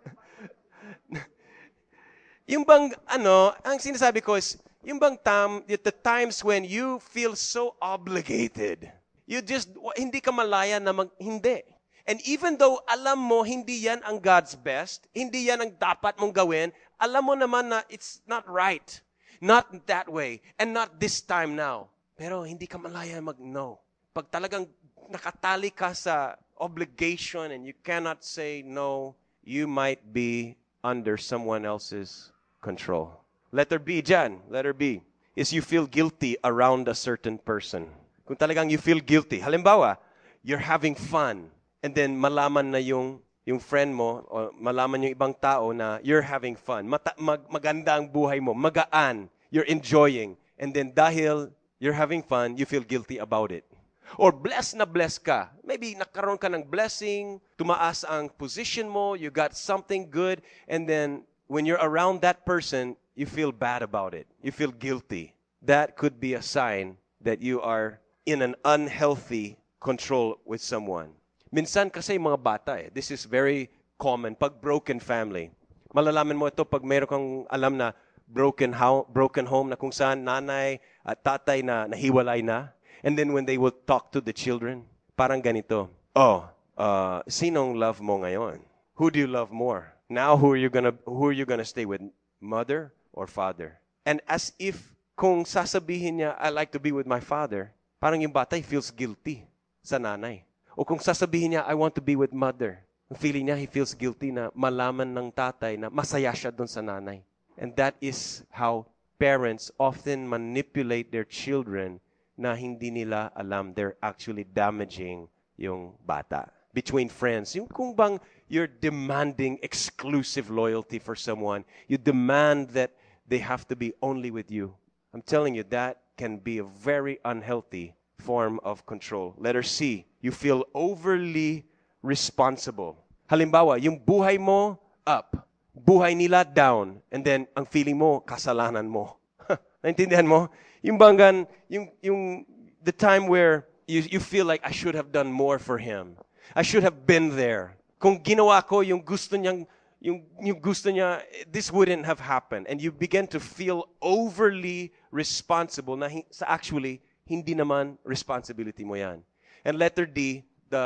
yung bang, ano, ang sinasabi ko is, yung bang tam, the times when you feel so obligated, you just, hindi ka malaya na mag, hindi. And even though alam mo hindi yan ang God's best, hindi yan ang dapat mong gawin, alam mo naman na it's not right. Not that way. And not this time now. Pero hindi ka malaya mag-no. Pag talagang nakatali ka sa obligation and you cannot say no, you might be under someone else's control. Letter B dyan, letter B, is you feel guilty around a certain person. Kung talagang you feel guilty, halimbawa, you're having fun, and then malaman na yung yung friend mo, o malaman yung ibang tao na you're having fun. Mata- mag- maganda ang buhay mo, magaan, you're enjoying. And then dahil you're having fun, you feel guilty about it. Or blessed na blessed ka. Maybe nakaroon ka ng blessing, tumaas ang position mo, you got something good, and then when you're around that person, you feel bad about it. You feel guilty. That could be a sign that you are in an unhealthy control with someone. Minsan kasi mga bata eh, this is very common pag broken family. Malalaman mo ito pag meron kang alam na broken, how, broken home na kung saan nanay at tatay na nahiwalay na. And then when they will talk to the children, parang ganito, Oh, uh, sinong love mo ngayon? Who do you love more? Now who are you gonna who are you gonna stay with? Mother or father? And as if kung sasabihin niya, I like to be with my father, parang yung bata feels guilty sa nanay. O kung sasabihin niya, I want to be with mother, feeling niya, he feels guilty na malaman ng tatay na masaya siya doon sa nanay. And that is how parents often manipulate their children na hindi nila alam they're actually damaging yung bata. Between friends, yung kung bang you're demanding exclusive loyalty for someone, you demand that they have to be only with you. I'm telling you, that can be a very unhealthy form of control. Letter C, you feel overly responsible. Halimbawa, yung buhay mo, up. Buhay nila, down. And then, ang feeling mo, kasalanan mo. (laughs) Naintindihan mo? Yung banggan, yung, yung, the time where you, you feel like, I should have done more for him. I should have been there. Kung ginawa ko yung gusto niyang, yung, yung gusto niya, this wouldn't have happened. And you begin to feel overly responsible na sa actually, hindi naman responsibility mo yan. And letter D, the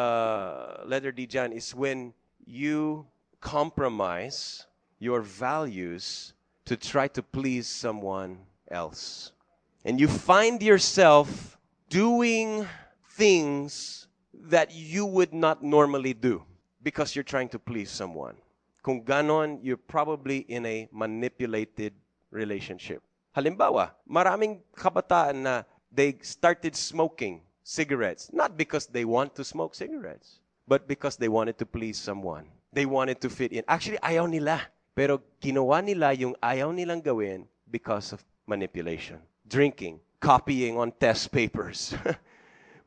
letter D Jan is when you compromise your values to try to please someone else. And you find yourself doing things that you would not normally do because you're trying to please someone. Kung ganon, you're probably in a manipulated relationship. Halimbawa, maraming kabataan na they started smoking cigarettes, not because they want to smoke cigarettes, but because they wanted to please someone. They wanted to fit in. Actually, ayaw nila. Pero ginawa nila yung ayaw nilang gawin because of manipulation. Drinking, copying on test papers, (laughs)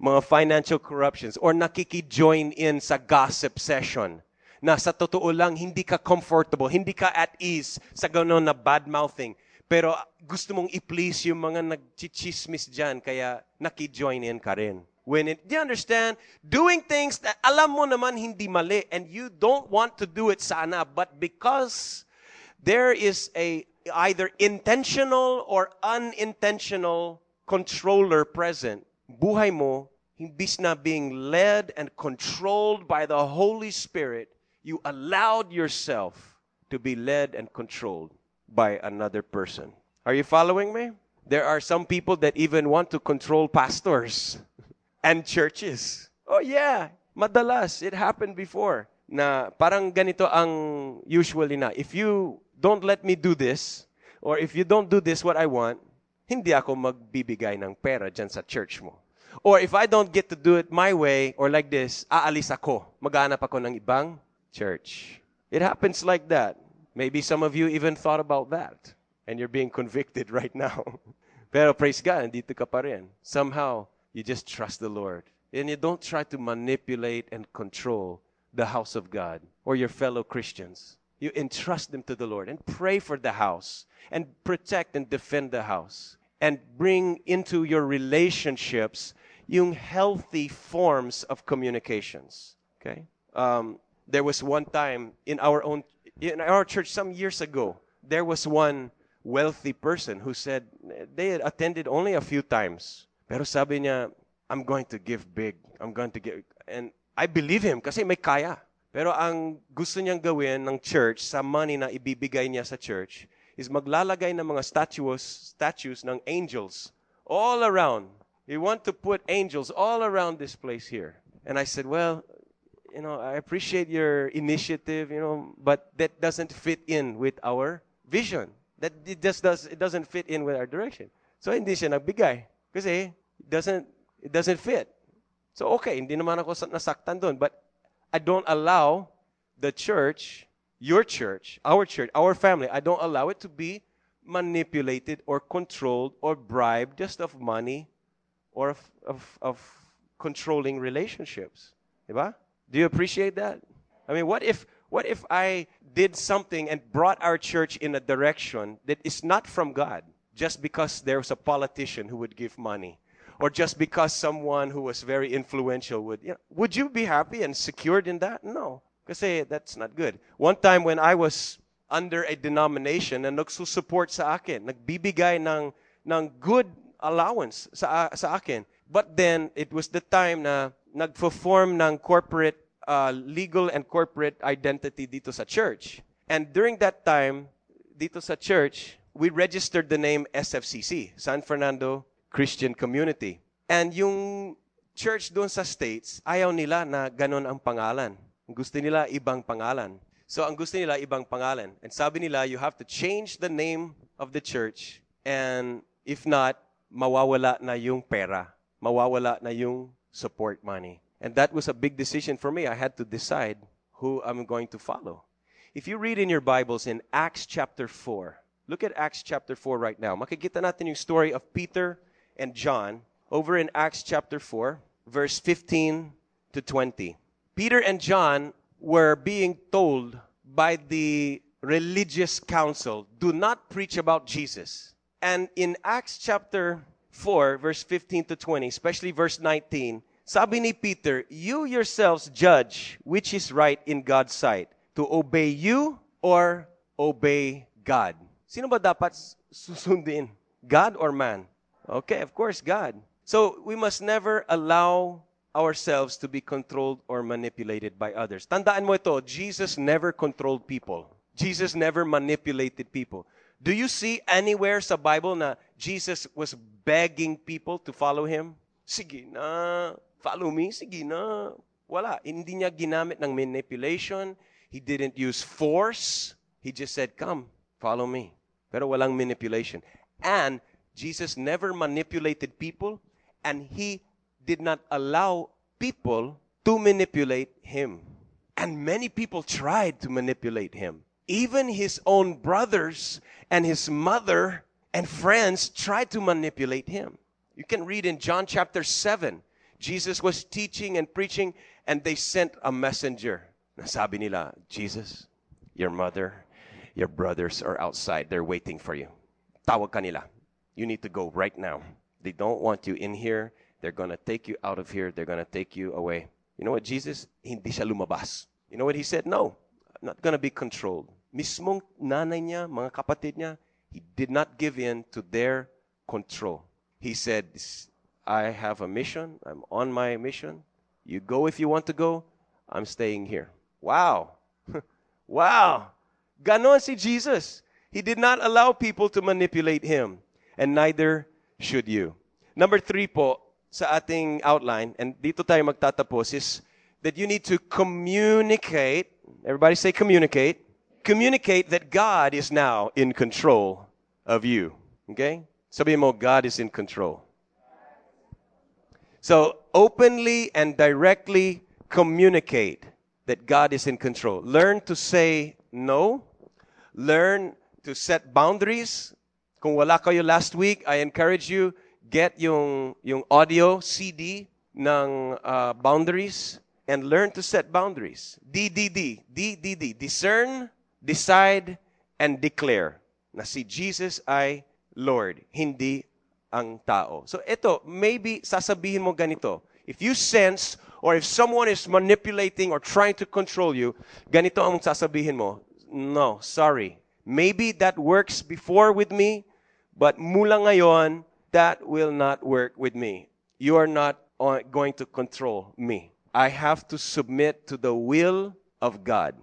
mga financial corruptions, or nakiki-join in sa gossip session na sa totoo lang hindi ka comfortable, hindi ka at ease sa gano'n na bad-mouthing. Pero gusto mong i-please yung mga nagchichismis dyan, kaya naki-join in ka rin. When it, do you understand? Doing things that alam mo naman hindi mali and you don't want to do it sana, but because there is a either intentional or unintentional controller present, buhay mo, imbis na being led and controlled by the Holy Spirit, you allowed yourself to be led and controlled by another person. Are you following me? There are some people that even want to control pastors (laughs) and churches. Oh yeah, madalas it happened before na parang ganito ang usually na if you don't let me do this or if you don't do this what I want, hindi ako magbibigay ng pera dyan sa church mo. Or if I don't get to do it my way or like this, aalis ako. Maghanap ako ng ibang church. It happens like that. Maybe some of you even thought about that and you're being convicted (laughs) right now. Pero praise God, nandito ka pa rin. Somehow, you just trust the Lord. And you don't try to manipulate and control the house of God or your fellow Christians. You entrust them to the Lord and pray for the house and protect and defend the house and bring into your relationships yung healthy forms of communications. Okay? Um, there was one time in our own in our church some years ago there was one wealthy person who said they had attended only a few times pero sabi niya I'm going to give big I'm going to give and I believe him kasi may kaya pero ang gusto niyang gawin ng church sa money na ibibigay niya sa church is maglalagay ng mga statues statues ng angels all around he want to put angels all around this place here and I said well you know, I appreciate your initiative, you know, but that doesn't fit in with our vision. That it just does it doesn't fit in with our direction. So hindi siya nagbigay kasi it doesn't it doesn't fit. So okay, hindi naman ako sa- nasaktan doon, but I don't allow the church, your church, our church, our family, I don't allow it to be manipulated or controlled or bribed just of money or of, of, of controlling relationships. Do you appreciate that? I mean, what if what if I did something and brought our church in a direction that is not from God just because there was a politician who would give money or just because someone who was very influential would, you know, would you be happy and secured in that? No. Kasi that's not good. One time when I was under a denomination na nagsusupport sa akin, nagbibigay ng, ng good allowance sa, sa akin. But then, it was the time na nagpo-form ng corporate, uh, legal and corporate identity dito sa church. And during that time, dito sa church, we registered the name SFCC, San Fernando Christian Community. And yung church doon sa States, ayaw nila na ganun ang pangalan. Gusto nila ibang pangalan. So ang gusto nila ibang pangalan. And sabi nila, you have to change the name of the church. And if not, mawawala na yung pera. Mawawala na yung support money. And that was a big decision for me. I had to decide who I'm going to follow. If you read in your Bibles in Acts chapter 4, look at Acts chapter 4 right now. Makikita natin yung story of Peter and John over in Acts chapter 4, verse 15 to 20. Peter and John were being told by the religious council, do not preach about Jesus. And in Acts chapter 4, verse 15 to 20, especially verse 19, sabi ni Peter, you yourselves judge which is right in God's sight, to obey you or obey God. Sino ba dapat susundin? God or man? Okay, of course, God. So we must never allow ourselves to be controlled or manipulated by others. Tandaan mo ito, Jesus never controlled people. Jesus never manipulated people. Do you see anywhere sa Bible na Jesus was begging people to follow him? Sige na, follow me, sige na. Wala, hindi niya ginamit ng manipulation. He didn't use force. He just said, come, follow me. Pero walang manipulation. And Jesus never manipulated people and he did not allow people to manipulate him. And many people tried to manipulate him. Even his own brothers and his mother and friends tried to manipulate him. You can read in John chapter 7. Jesus was teaching and preaching and they sent a messenger. Nasabi nila, Jesus, your mother, your brothers are outside. They're waiting for you. Tawag kanila. You need to go right now. They don't want you in here. They're going to take you out of here. They're going to take you away. You know what, Jesus? Hindi siya lumabas. You know what he said? No, I'm not going to be controlled. Mismong nanay niya, mga kapatid niya, he did not give in to their control. He said, I have a mission. I'm on my mission. You go if you want to go. I'm staying here. Wow. (laughs) wow. Ganon si Jesus. He did not allow people to manipulate him. And neither should you. Number three po sa ating outline, and dito tayo magtatapos, is that you need to communicate. Everybody say communicate. Communicate that God is now in control of you. Okay? Sabi mo, God is in control. So, openly and directly communicate that God is in control. Learn to say no. Learn to set boundaries. Kung wala kayo last week, I encourage you, get yung, yung audio CD ng uh, boundaries and learn to set boundaries. DDD, DDD, discern, decide, and declare na si Jesus ay Lord, hindi ang tao. So ito, maybe sasabihin mo ganito. If you sense or if someone is manipulating or trying to control you, ganito ang sasabihin mo. No, sorry. Maybe that works before with me, but mula ngayon, that will not work with me. You are not going to control me. I have to submit to the will of God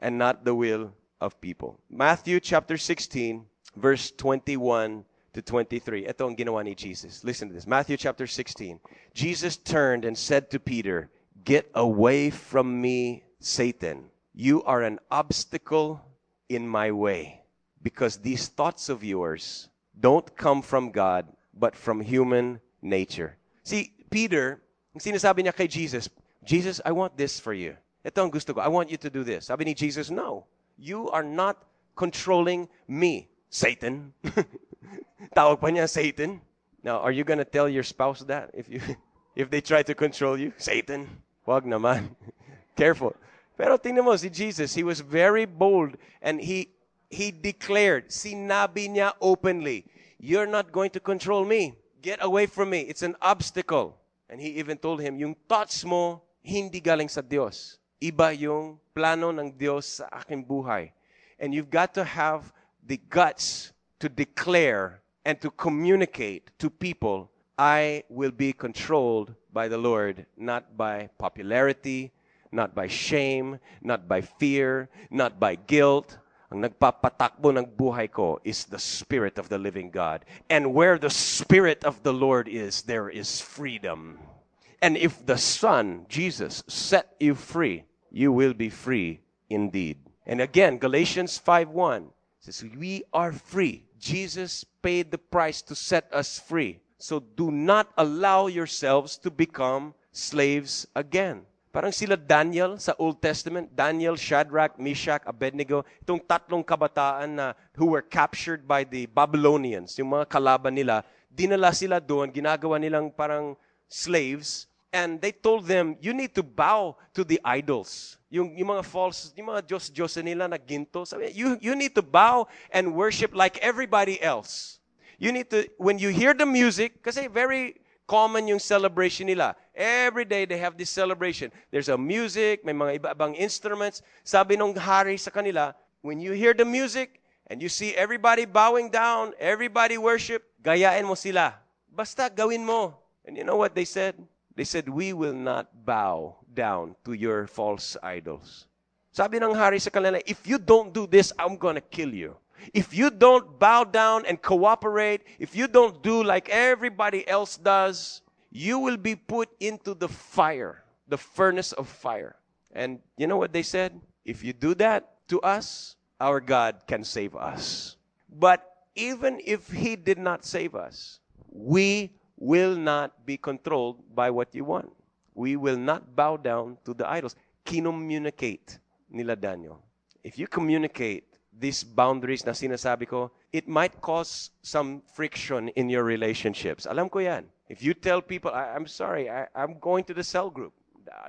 and not the will of people. Matthew chapter 16, verse 21 to 23. Ito ang ginawa ni Jesus. Listen to this. Matthew chapter 16. Jesus turned and said to Peter, Get away from me, Satan. You are an obstacle in my way because these thoughts of yours don't come from God but from human nature. See, Peter, ang sinasabi niya kay Jesus, Jesus, I want this for you. Ito ang gusto ko. I want you to do this. Sabi ni Jesus, no. You are not controlling me, Satan. (laughs) Tawag pa niya, Satan. Now, are you going to tell your spouse that if you (laughs) if they try to control you? Satan. Wag naman. (laughs) Careful. Pero tingnan mo si Jesus, he was very bold and he he declared, sinabi niya openly, you're not going to control me. Get away from me. It's an obstacle. And he even told him, yung thoughts mo, hindi galing sa Diyos. Iba yung plano ng Diyos sa aking buhay. And you've got to have the guts to declare and to communicate to people, I will be controlled by the Lord, not by popularity, not by shame, not by fear, not by guilt. Ang nagpapatakbo ng buhay ko is the Spirit of the living God. And where the Spirit of the Lord is, there is freedom. And if the Son, Jesus, set you free, you will be free indeed. And again, Galatians 5:1 says, We are free. Jesus paid the price to set us free. So do not allow yourselves to become slaves again. Parang sila Daniel sa Old Testament, Daniel, Shadrach, Meshach, Abednego, itong tatlong kabataan na who were captured by the Babylonians, yung mga kalaban nila, dinala sila doon, ginagawa nilang parang slaves, and they told them, you need to bow to the idols. Yung, yung mga false, yung mga Diyos-Diyos nila na ginto. Sabi, you, you need to bow and worship like everybody else. You need to, when you hear the music, kasi very common yung celebration nila. Every day they have this celebration. There's a music, may mga iba-ibang instruments. Sabi nung hari sa kanila, when you hear the music and you see everybody bowing down, everybody worship, gayain mo sila. Basta gawin mo. And you know what they said? They said, we will not bow down to your false idols. Sabi ng hari sa kanila, if you don't do this, I'm gonna kill you. If you don't bow down and cooperate, if you don't do like everybody else does, you will be put into the fire, the furnace of fire. And you know what they said? If you do that to us, our God can save us. But even if He did not save us, we will not be controlled by what you want. We will not bow down to the idols. Kinommunicate nila Daniel. If you communicate these boundaries na sinasabi ko, it might cause some friction in your relationships. Alam ko yan. If you tell people, I, I'm sorry, I, I'm going to the cell group.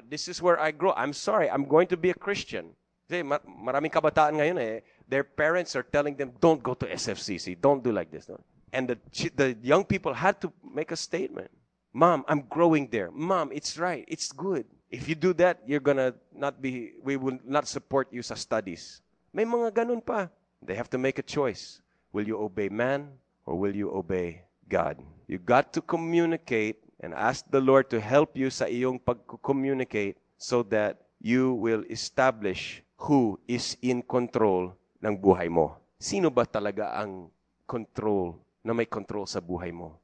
This is where I grow. I'm sorry, I'm going to be a Christian. Kasi ma- maraming kabataan ngayon eh, their parents are telling them, don't go to SFCC, don't do like this. No? And the, the young people had to make a statement. Mom, I'm growing there. Mom, it's right. It's good. If you do that, you're gonna not be, we will not support you sa studies. May mga ganun pa. They have to make a choice. Will you obey man or will you obey God? You got to communicate and ask the Lord to help you sa iyong pag-communicate so that you will establish who is in control ng buhay mo. Sino ba talaga ang control na may control sa buhay mo?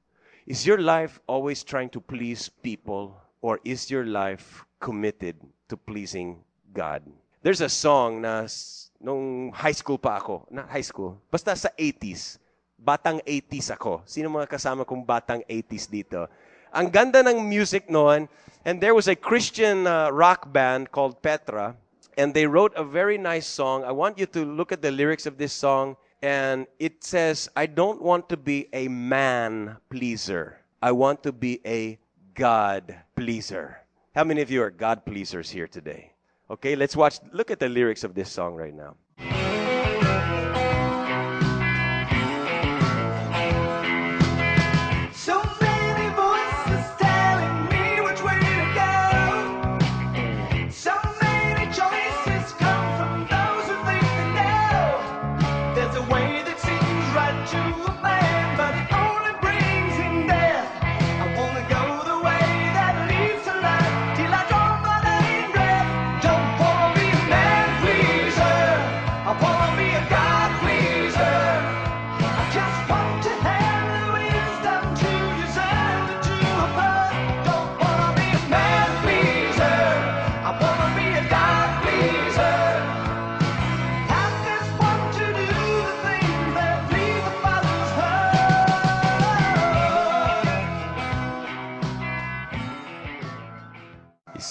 Is your life always trying to please people or is your life committed to pleasing God? There's a song na nung high school pa ako, na high school, basta sa 80s, batang 80s ako. Sino mga kasama kong batang 80s dito? Ang ganda ng music noon, and there was a Christian uh, rock band called Petra, and they wrote a very nice song. I want you to look at the lyrics of this song, and it says, I don't want to be a man pleaser. I want to be a God pleaser. How many of you are God pleasers here today? Okay, let's watch. Look at the lyrics of this song right now.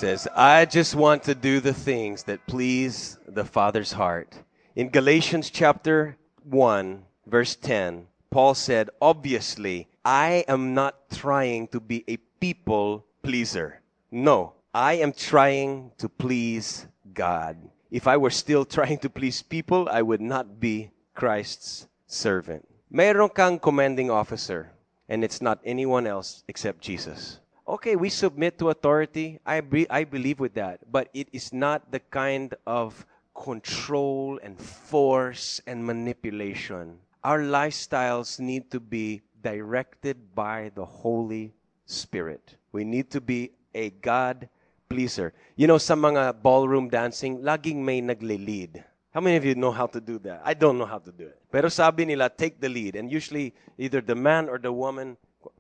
Says, I just want to do the things that please the Father's heart. In Galatians chapter 1, verse 10, Paul said, Obviously, I am not trying to be a people pleaser. No, I am trying to please God. If I were still (laughs) trying to please people, I would not be Christ's servant. Mayroon kang commanding officer. and it's not anyone else except Jesus. Okay, we submit to authority. I, be, I believe with that. But it is not the kind of control and force and manipulation. Our lifestyles need to be directed by the Holy Spirit. We need to be a God pleaser. You know, sa mga ballroom dancing, laging may nagle-lead. How many of you know how to do that? I don't know how to do it. Pero sabi nila, take the lead. And usually, either the man or the woman,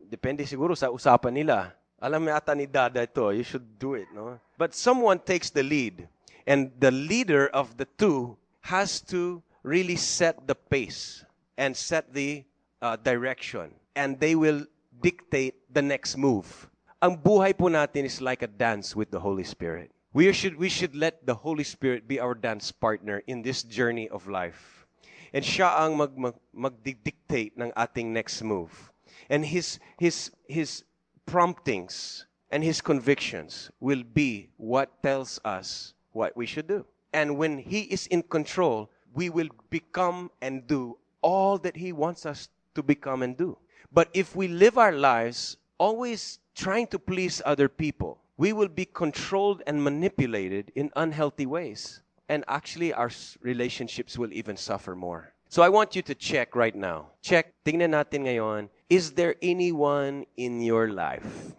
depende siguro sa usapan nila. Alam mo ata ni Dada ito, you should do it, no? But someone takes the lead. And the leader of the two has to really set the pace and set the uh, direction. And they will dictate the next move. Ang buhay po natin is like a dance with the Holy Spirit. We should, we should let the Holy Spirit be our dance partner in this journey of life. And siya ang mag, mag, magdidictate ng ating next move. And his, his, his promptings and his convictions will be what tells us what we should do. And when he is in control, we will become and do all that he wants us to become and do. But if we live our lives always trying to please other people, we will be controlled and manipulated in unhealthy ways. And actually, our relationships will even suffer more. So I want you to check right now. Check, tingnan natin ngayon, is there anyone in your life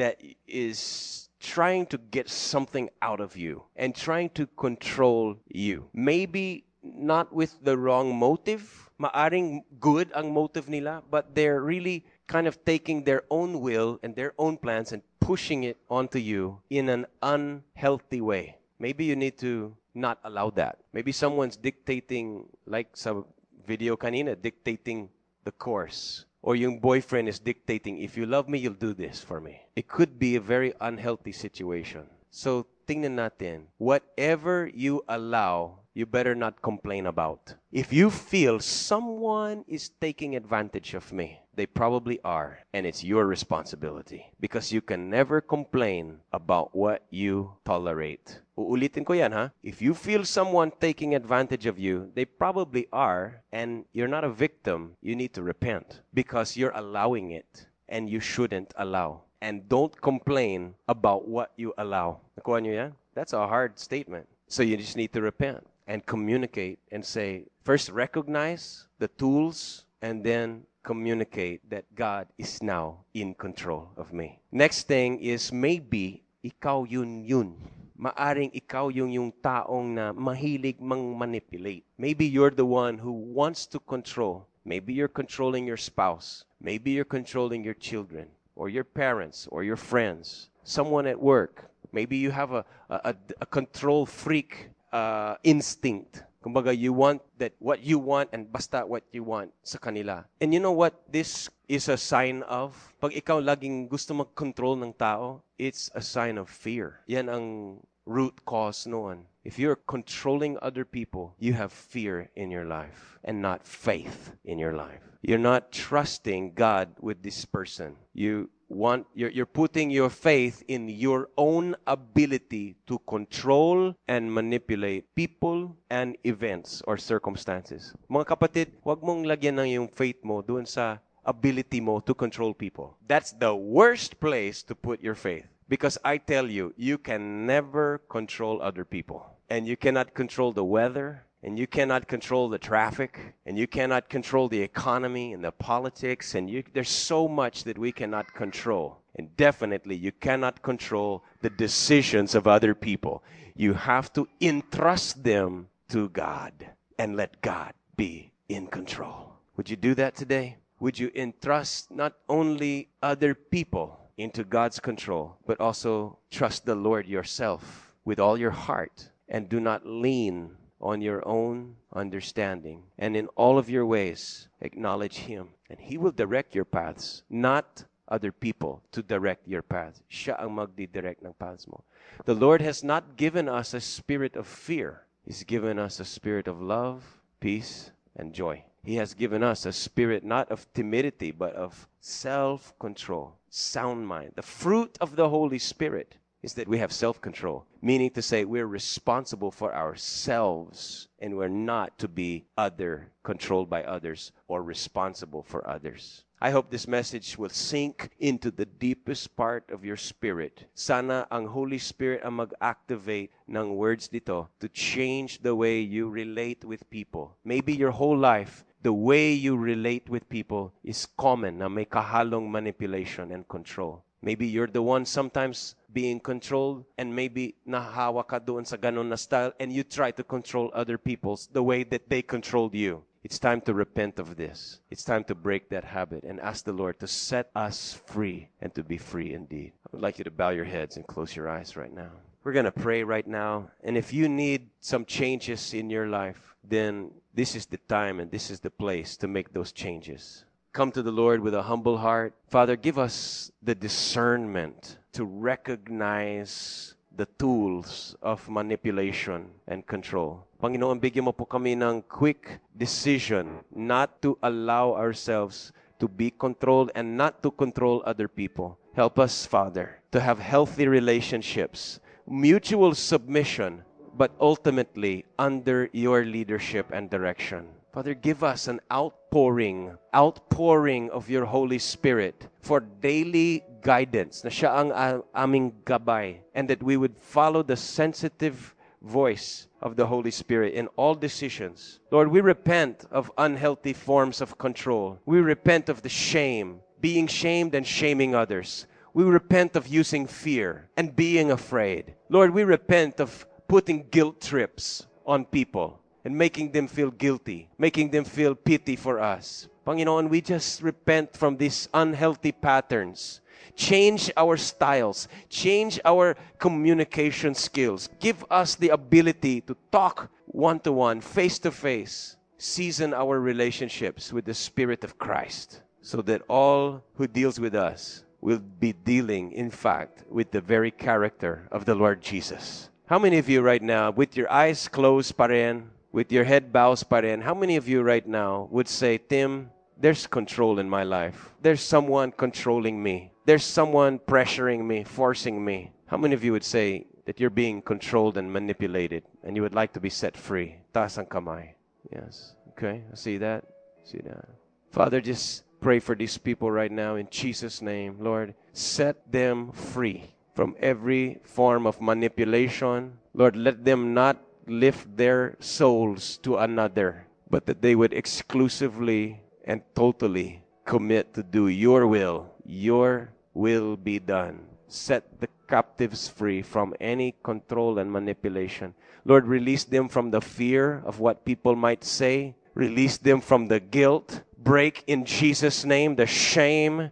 that is trying to get something out of you and trying to control you? Maybe not with the wrong motive. Maaring good ang motive nila, but they're really kind of taking their own will and their own plans and pushing it onto you in an unhealthy way. Maybe you need to not allow that. Maybe someone's dictating, like sa video kanina, dictating the course. Or yung boyfriend is dictating, if you love me, you'll do this for me. It could be a very unhealthy situation. So, tingnan natin, whatever you allow, you better not complain about. If you feel someone is taking advantage of me, they probably are, and it's your responsibility. Because you can never complain about what you tolerate. Uulitin ko yan, ha? If you feel someone taking advantage of you, they probably are, and you're not a victim. You need to repent because you're allowing it, and you shouldn't allow. And don't complain about what you allow. Nakuha yan? That's a hard statement. So you just need to repent and communicate and say, first recognize the tools and then communicate that God is now in control of me. Next thing is maybe ikaw yun yun. Maaring ikaw yung yung taong na mahilig mang manipulate. Maybe you're the one who wants to control. Maybe you're controlling your spouse. Maybe you're controlling your children or your parents or your friends. Someone at work. Maybe you have a, a, a, control freak uh, instinct. Kumbaga, you want that what you want and basta what you want sa kanila. And you know what this is a sign of? Pag ikaw laging gusto mag-control ng tao, it's a sign of fear. Yan ang root cause noon. If you're controlling other people, you have fear in your life and not faith in your life. You're not trusting God with this person. You want you're, you're putting your faith in your own ability to control and manipulate people and events or circumstances. Mga kapatid, huwag mong lagyan ng yung faith mo doon sa ability mo to control people. That's the worst place to put your faith. Because I tell you, you can never control other people. And you cannot control the weather, and you cannot control the traffic, and you cannot control the economy and the politics, and you, there's so much that we cannot control. And definitely, you cannot control the decisions of other people. You have to entrust them to God and let God be in control. Would you do that today? Would you entrust not only other people into God's control, but also trust the Lord yourself with all your heart and do not lean on your own understanding. And in all of your ways, acknowledge Him. And He will direct your paths, not other people to direct your path. Siya ang magdidirect ng paths mo. The Lord has not given us a spirit of fear. He's given us a spirit of love, peace, and joy. He has given us a spirit not of timidity, but of self control, sound mind. The fruit of the Holy Spirit is that we have self control, meaning to say we're responsible for ourselves and we're not to be other controlled by others or responsible for others. I hope this message will sink into the deepest part of your spirit. Sana ang Holy Spirit ang mag-activate ng words dito to change the way you relate with people. Maybe your whole life, the way you relate with people is common na may kahalong manipulation and control. Maybe you're the one sometimes being controlled and maybe nahawa ka doon sa na style and you try to control other people's the way that they controlled you. It's time to repent of this. It's time to break that habit and ask the Lord to set us free and to be free indeed. I would like you to bow your heads and close your eyes right now. We're going to pray right now. And if you need some changes in your life, then this is the time and this is the place to make those changes. Come to the Lord with a humble heart. Father, give us the discernment to recognize the tools of manipulation and control. Panginoon, bigyan mo po kami ng quick decision not to allow ourselves to be controlled and not to control other people. Help us, Father, to have healthy relationships, mutual submission, but ultimately under your leadership and direction. Father, give us an outpouring, outpouring of your Holy Spirit for daily guidance na siya ang aming gabay and that we would follow the sensitive voice of the Holy Spirit in all decisions. Lord, we repent of unhealthy forms of control. We repent of the shame, being shamed and shaming others. We repent of using fear and being afraid. Lord, we repent of putting guilt trips on people and making them feel guilty, making them feel pity for us. Panginoon, we just repent from these unhealthy patterns. Change our styles, change our communication skills. Give us the ability to talk one to one, face to face. Season our relationships with the Spirit of Christ so that all who deals with us will be dealing, in fact, with the very character of the Lord Jesus. How many of you right now, with your eyes closed pa rin, with your head bows pa rin, how many of you right now would say, Tim, there's control in my life. There's someone controlling me. There's someone pressuring me, forcing me. How many of you would say that you're being controlled and manipulated and you would like to be set free? Taas kamay. Yes. Okay. I see that. See that. Father, just pray for these people right now in Jesus' name. Lord, set them free from every form of manipulation. Lord, let them not lift their souls to another, but that they would exclusively and totally commit to do your will. Your will be done. Set the captives free from any control and manipulation. Lord, release them from the fear of what people might say. Release them from the guilt. Break in Jesus' name the shame.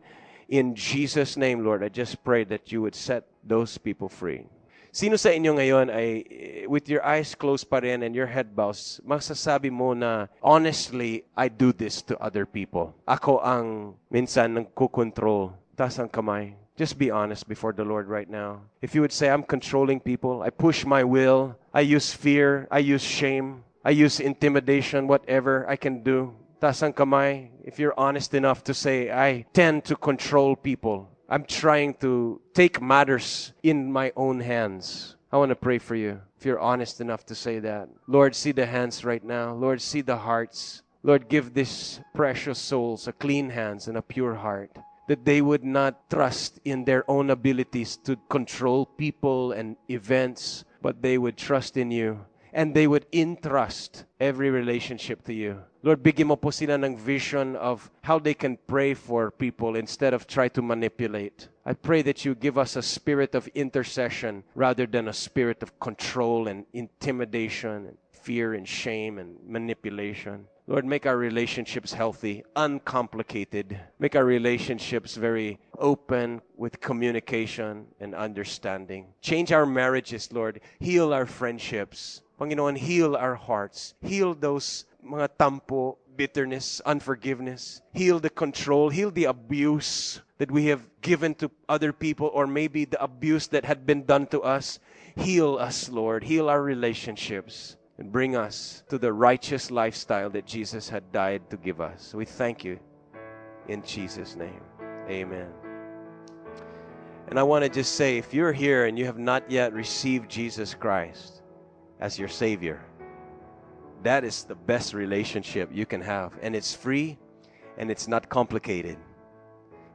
In Jesus' name, Lord, I just pray that you would set those people free. Sino sa inyo ngayon ay eh, with your eyes closed pa rin and your head bows, masasabi mo na, honestly, I do this to other people. Ako ang minsan nagkukontrol. Taas ang kamay. Just be honest before the Lord right now. If you would say, I'm controlling people, I push my will, I use fear, I use shame, I use intimidation, whatever I can do. Taas ang kamay. If you're honest enough to say, I tend to control people. I'm trying to take matters in my own hands. I want to pray for you. If you're honest enough to say that. Lord, see the hands right now. Lord, see the hearts. Lord, give these precious souls a clean hands and a pure heart. That they would not trust in their own abilities to control people and events, but they would trust in you and they would entrust every relationship to you. Lord, bigyan mo po sila ng vision of how they can pray for people instead of try to manipulate. I pray that you give us a spirit of intercession rather than a spirit of control and intimidation and fear and shame and manipulation. Lord, make our relationships healthy, uncomplicated. Make our relationships very open with communication and understanding. Change our marriages, Lord. Heal our friendships. Panginoon, heal our hearts. Heal those mga tampo, bitterness, unforgiveness. Heal the control. Heal the abuse that we have given to other people or maybe the abuse that had been done to us. Heal us, Lord. Heal our relationships and bring us to the righteous lifestyle that Jesus had died to give us. We thank you in Jesus' name. Amen. And I want to just say if you're here and you have not yet received Jesus Christ as your Savior, that is the best relationship you can have. And it's free and it's not complicated.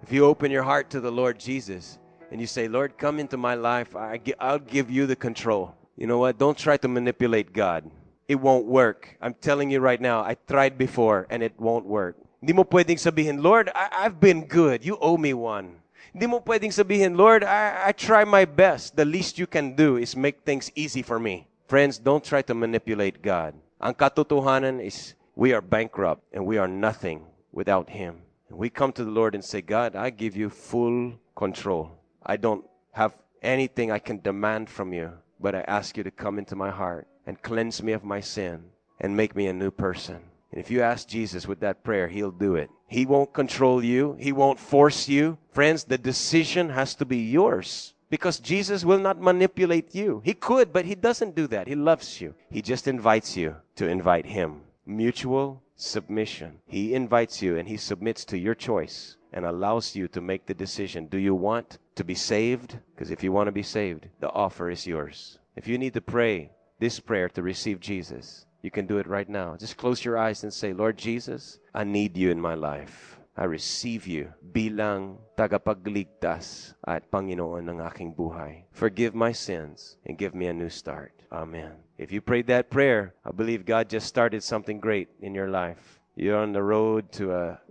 If you open your heart to the Lord Jesus and you say, Lord, come into my life, I I'll give you the control. You know what? Don't try to manipulate God. It won't work. I'm telling you right now, I tried before and it won't work. Hindi mo pwedeng sabihin, Lord, I, I've been good. You owe me one. Hindi mo pwedeng sabihin, Lord, I, I try my best. The least you can do is make things easy for me. Friends, don't try to manipulate God. Ang katotohanan is we are bankrupt and we are nothing without Him. And we come to the Lord and say, God, I give you full control. I don't have anything I can demand from you, but I ask you to come into my heart and cleanse me of my sin and make me a new person. And if you ask Jesus with that prayer, He'll do it. He won't control you, He won't force you. Friends, the decision has to be yours because Jesus will not manipulate you. He could, but He doesn't do that. He loves you. He just invites you to invite Him. Mutual submission. He invites you and He submits to your choice and allows you to make the decision. Do you want to be saved? Because if you want to be saved, the offer is yours. If you need to pray this prayer to receive Jesus, you can do it right now. Just close your eyes and say, Lord Jesus, I need you in my life. I receive you bilang tagapagligtas at Panginoon ng aking buhay. Forgive my sins and give me a new start. Amen. If you prayed that prayer, I believe God just started something great in your life. You're on the road to a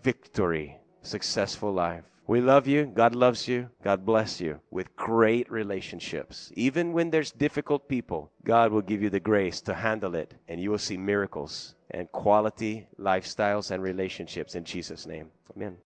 victory, successful life. We love you. God loves you. God bless you with great relationships. Even when there's difficult people, God will give you the grace to handle it, and you will see miracles and quality lifestyles and relationships in Jesus' name. Amen.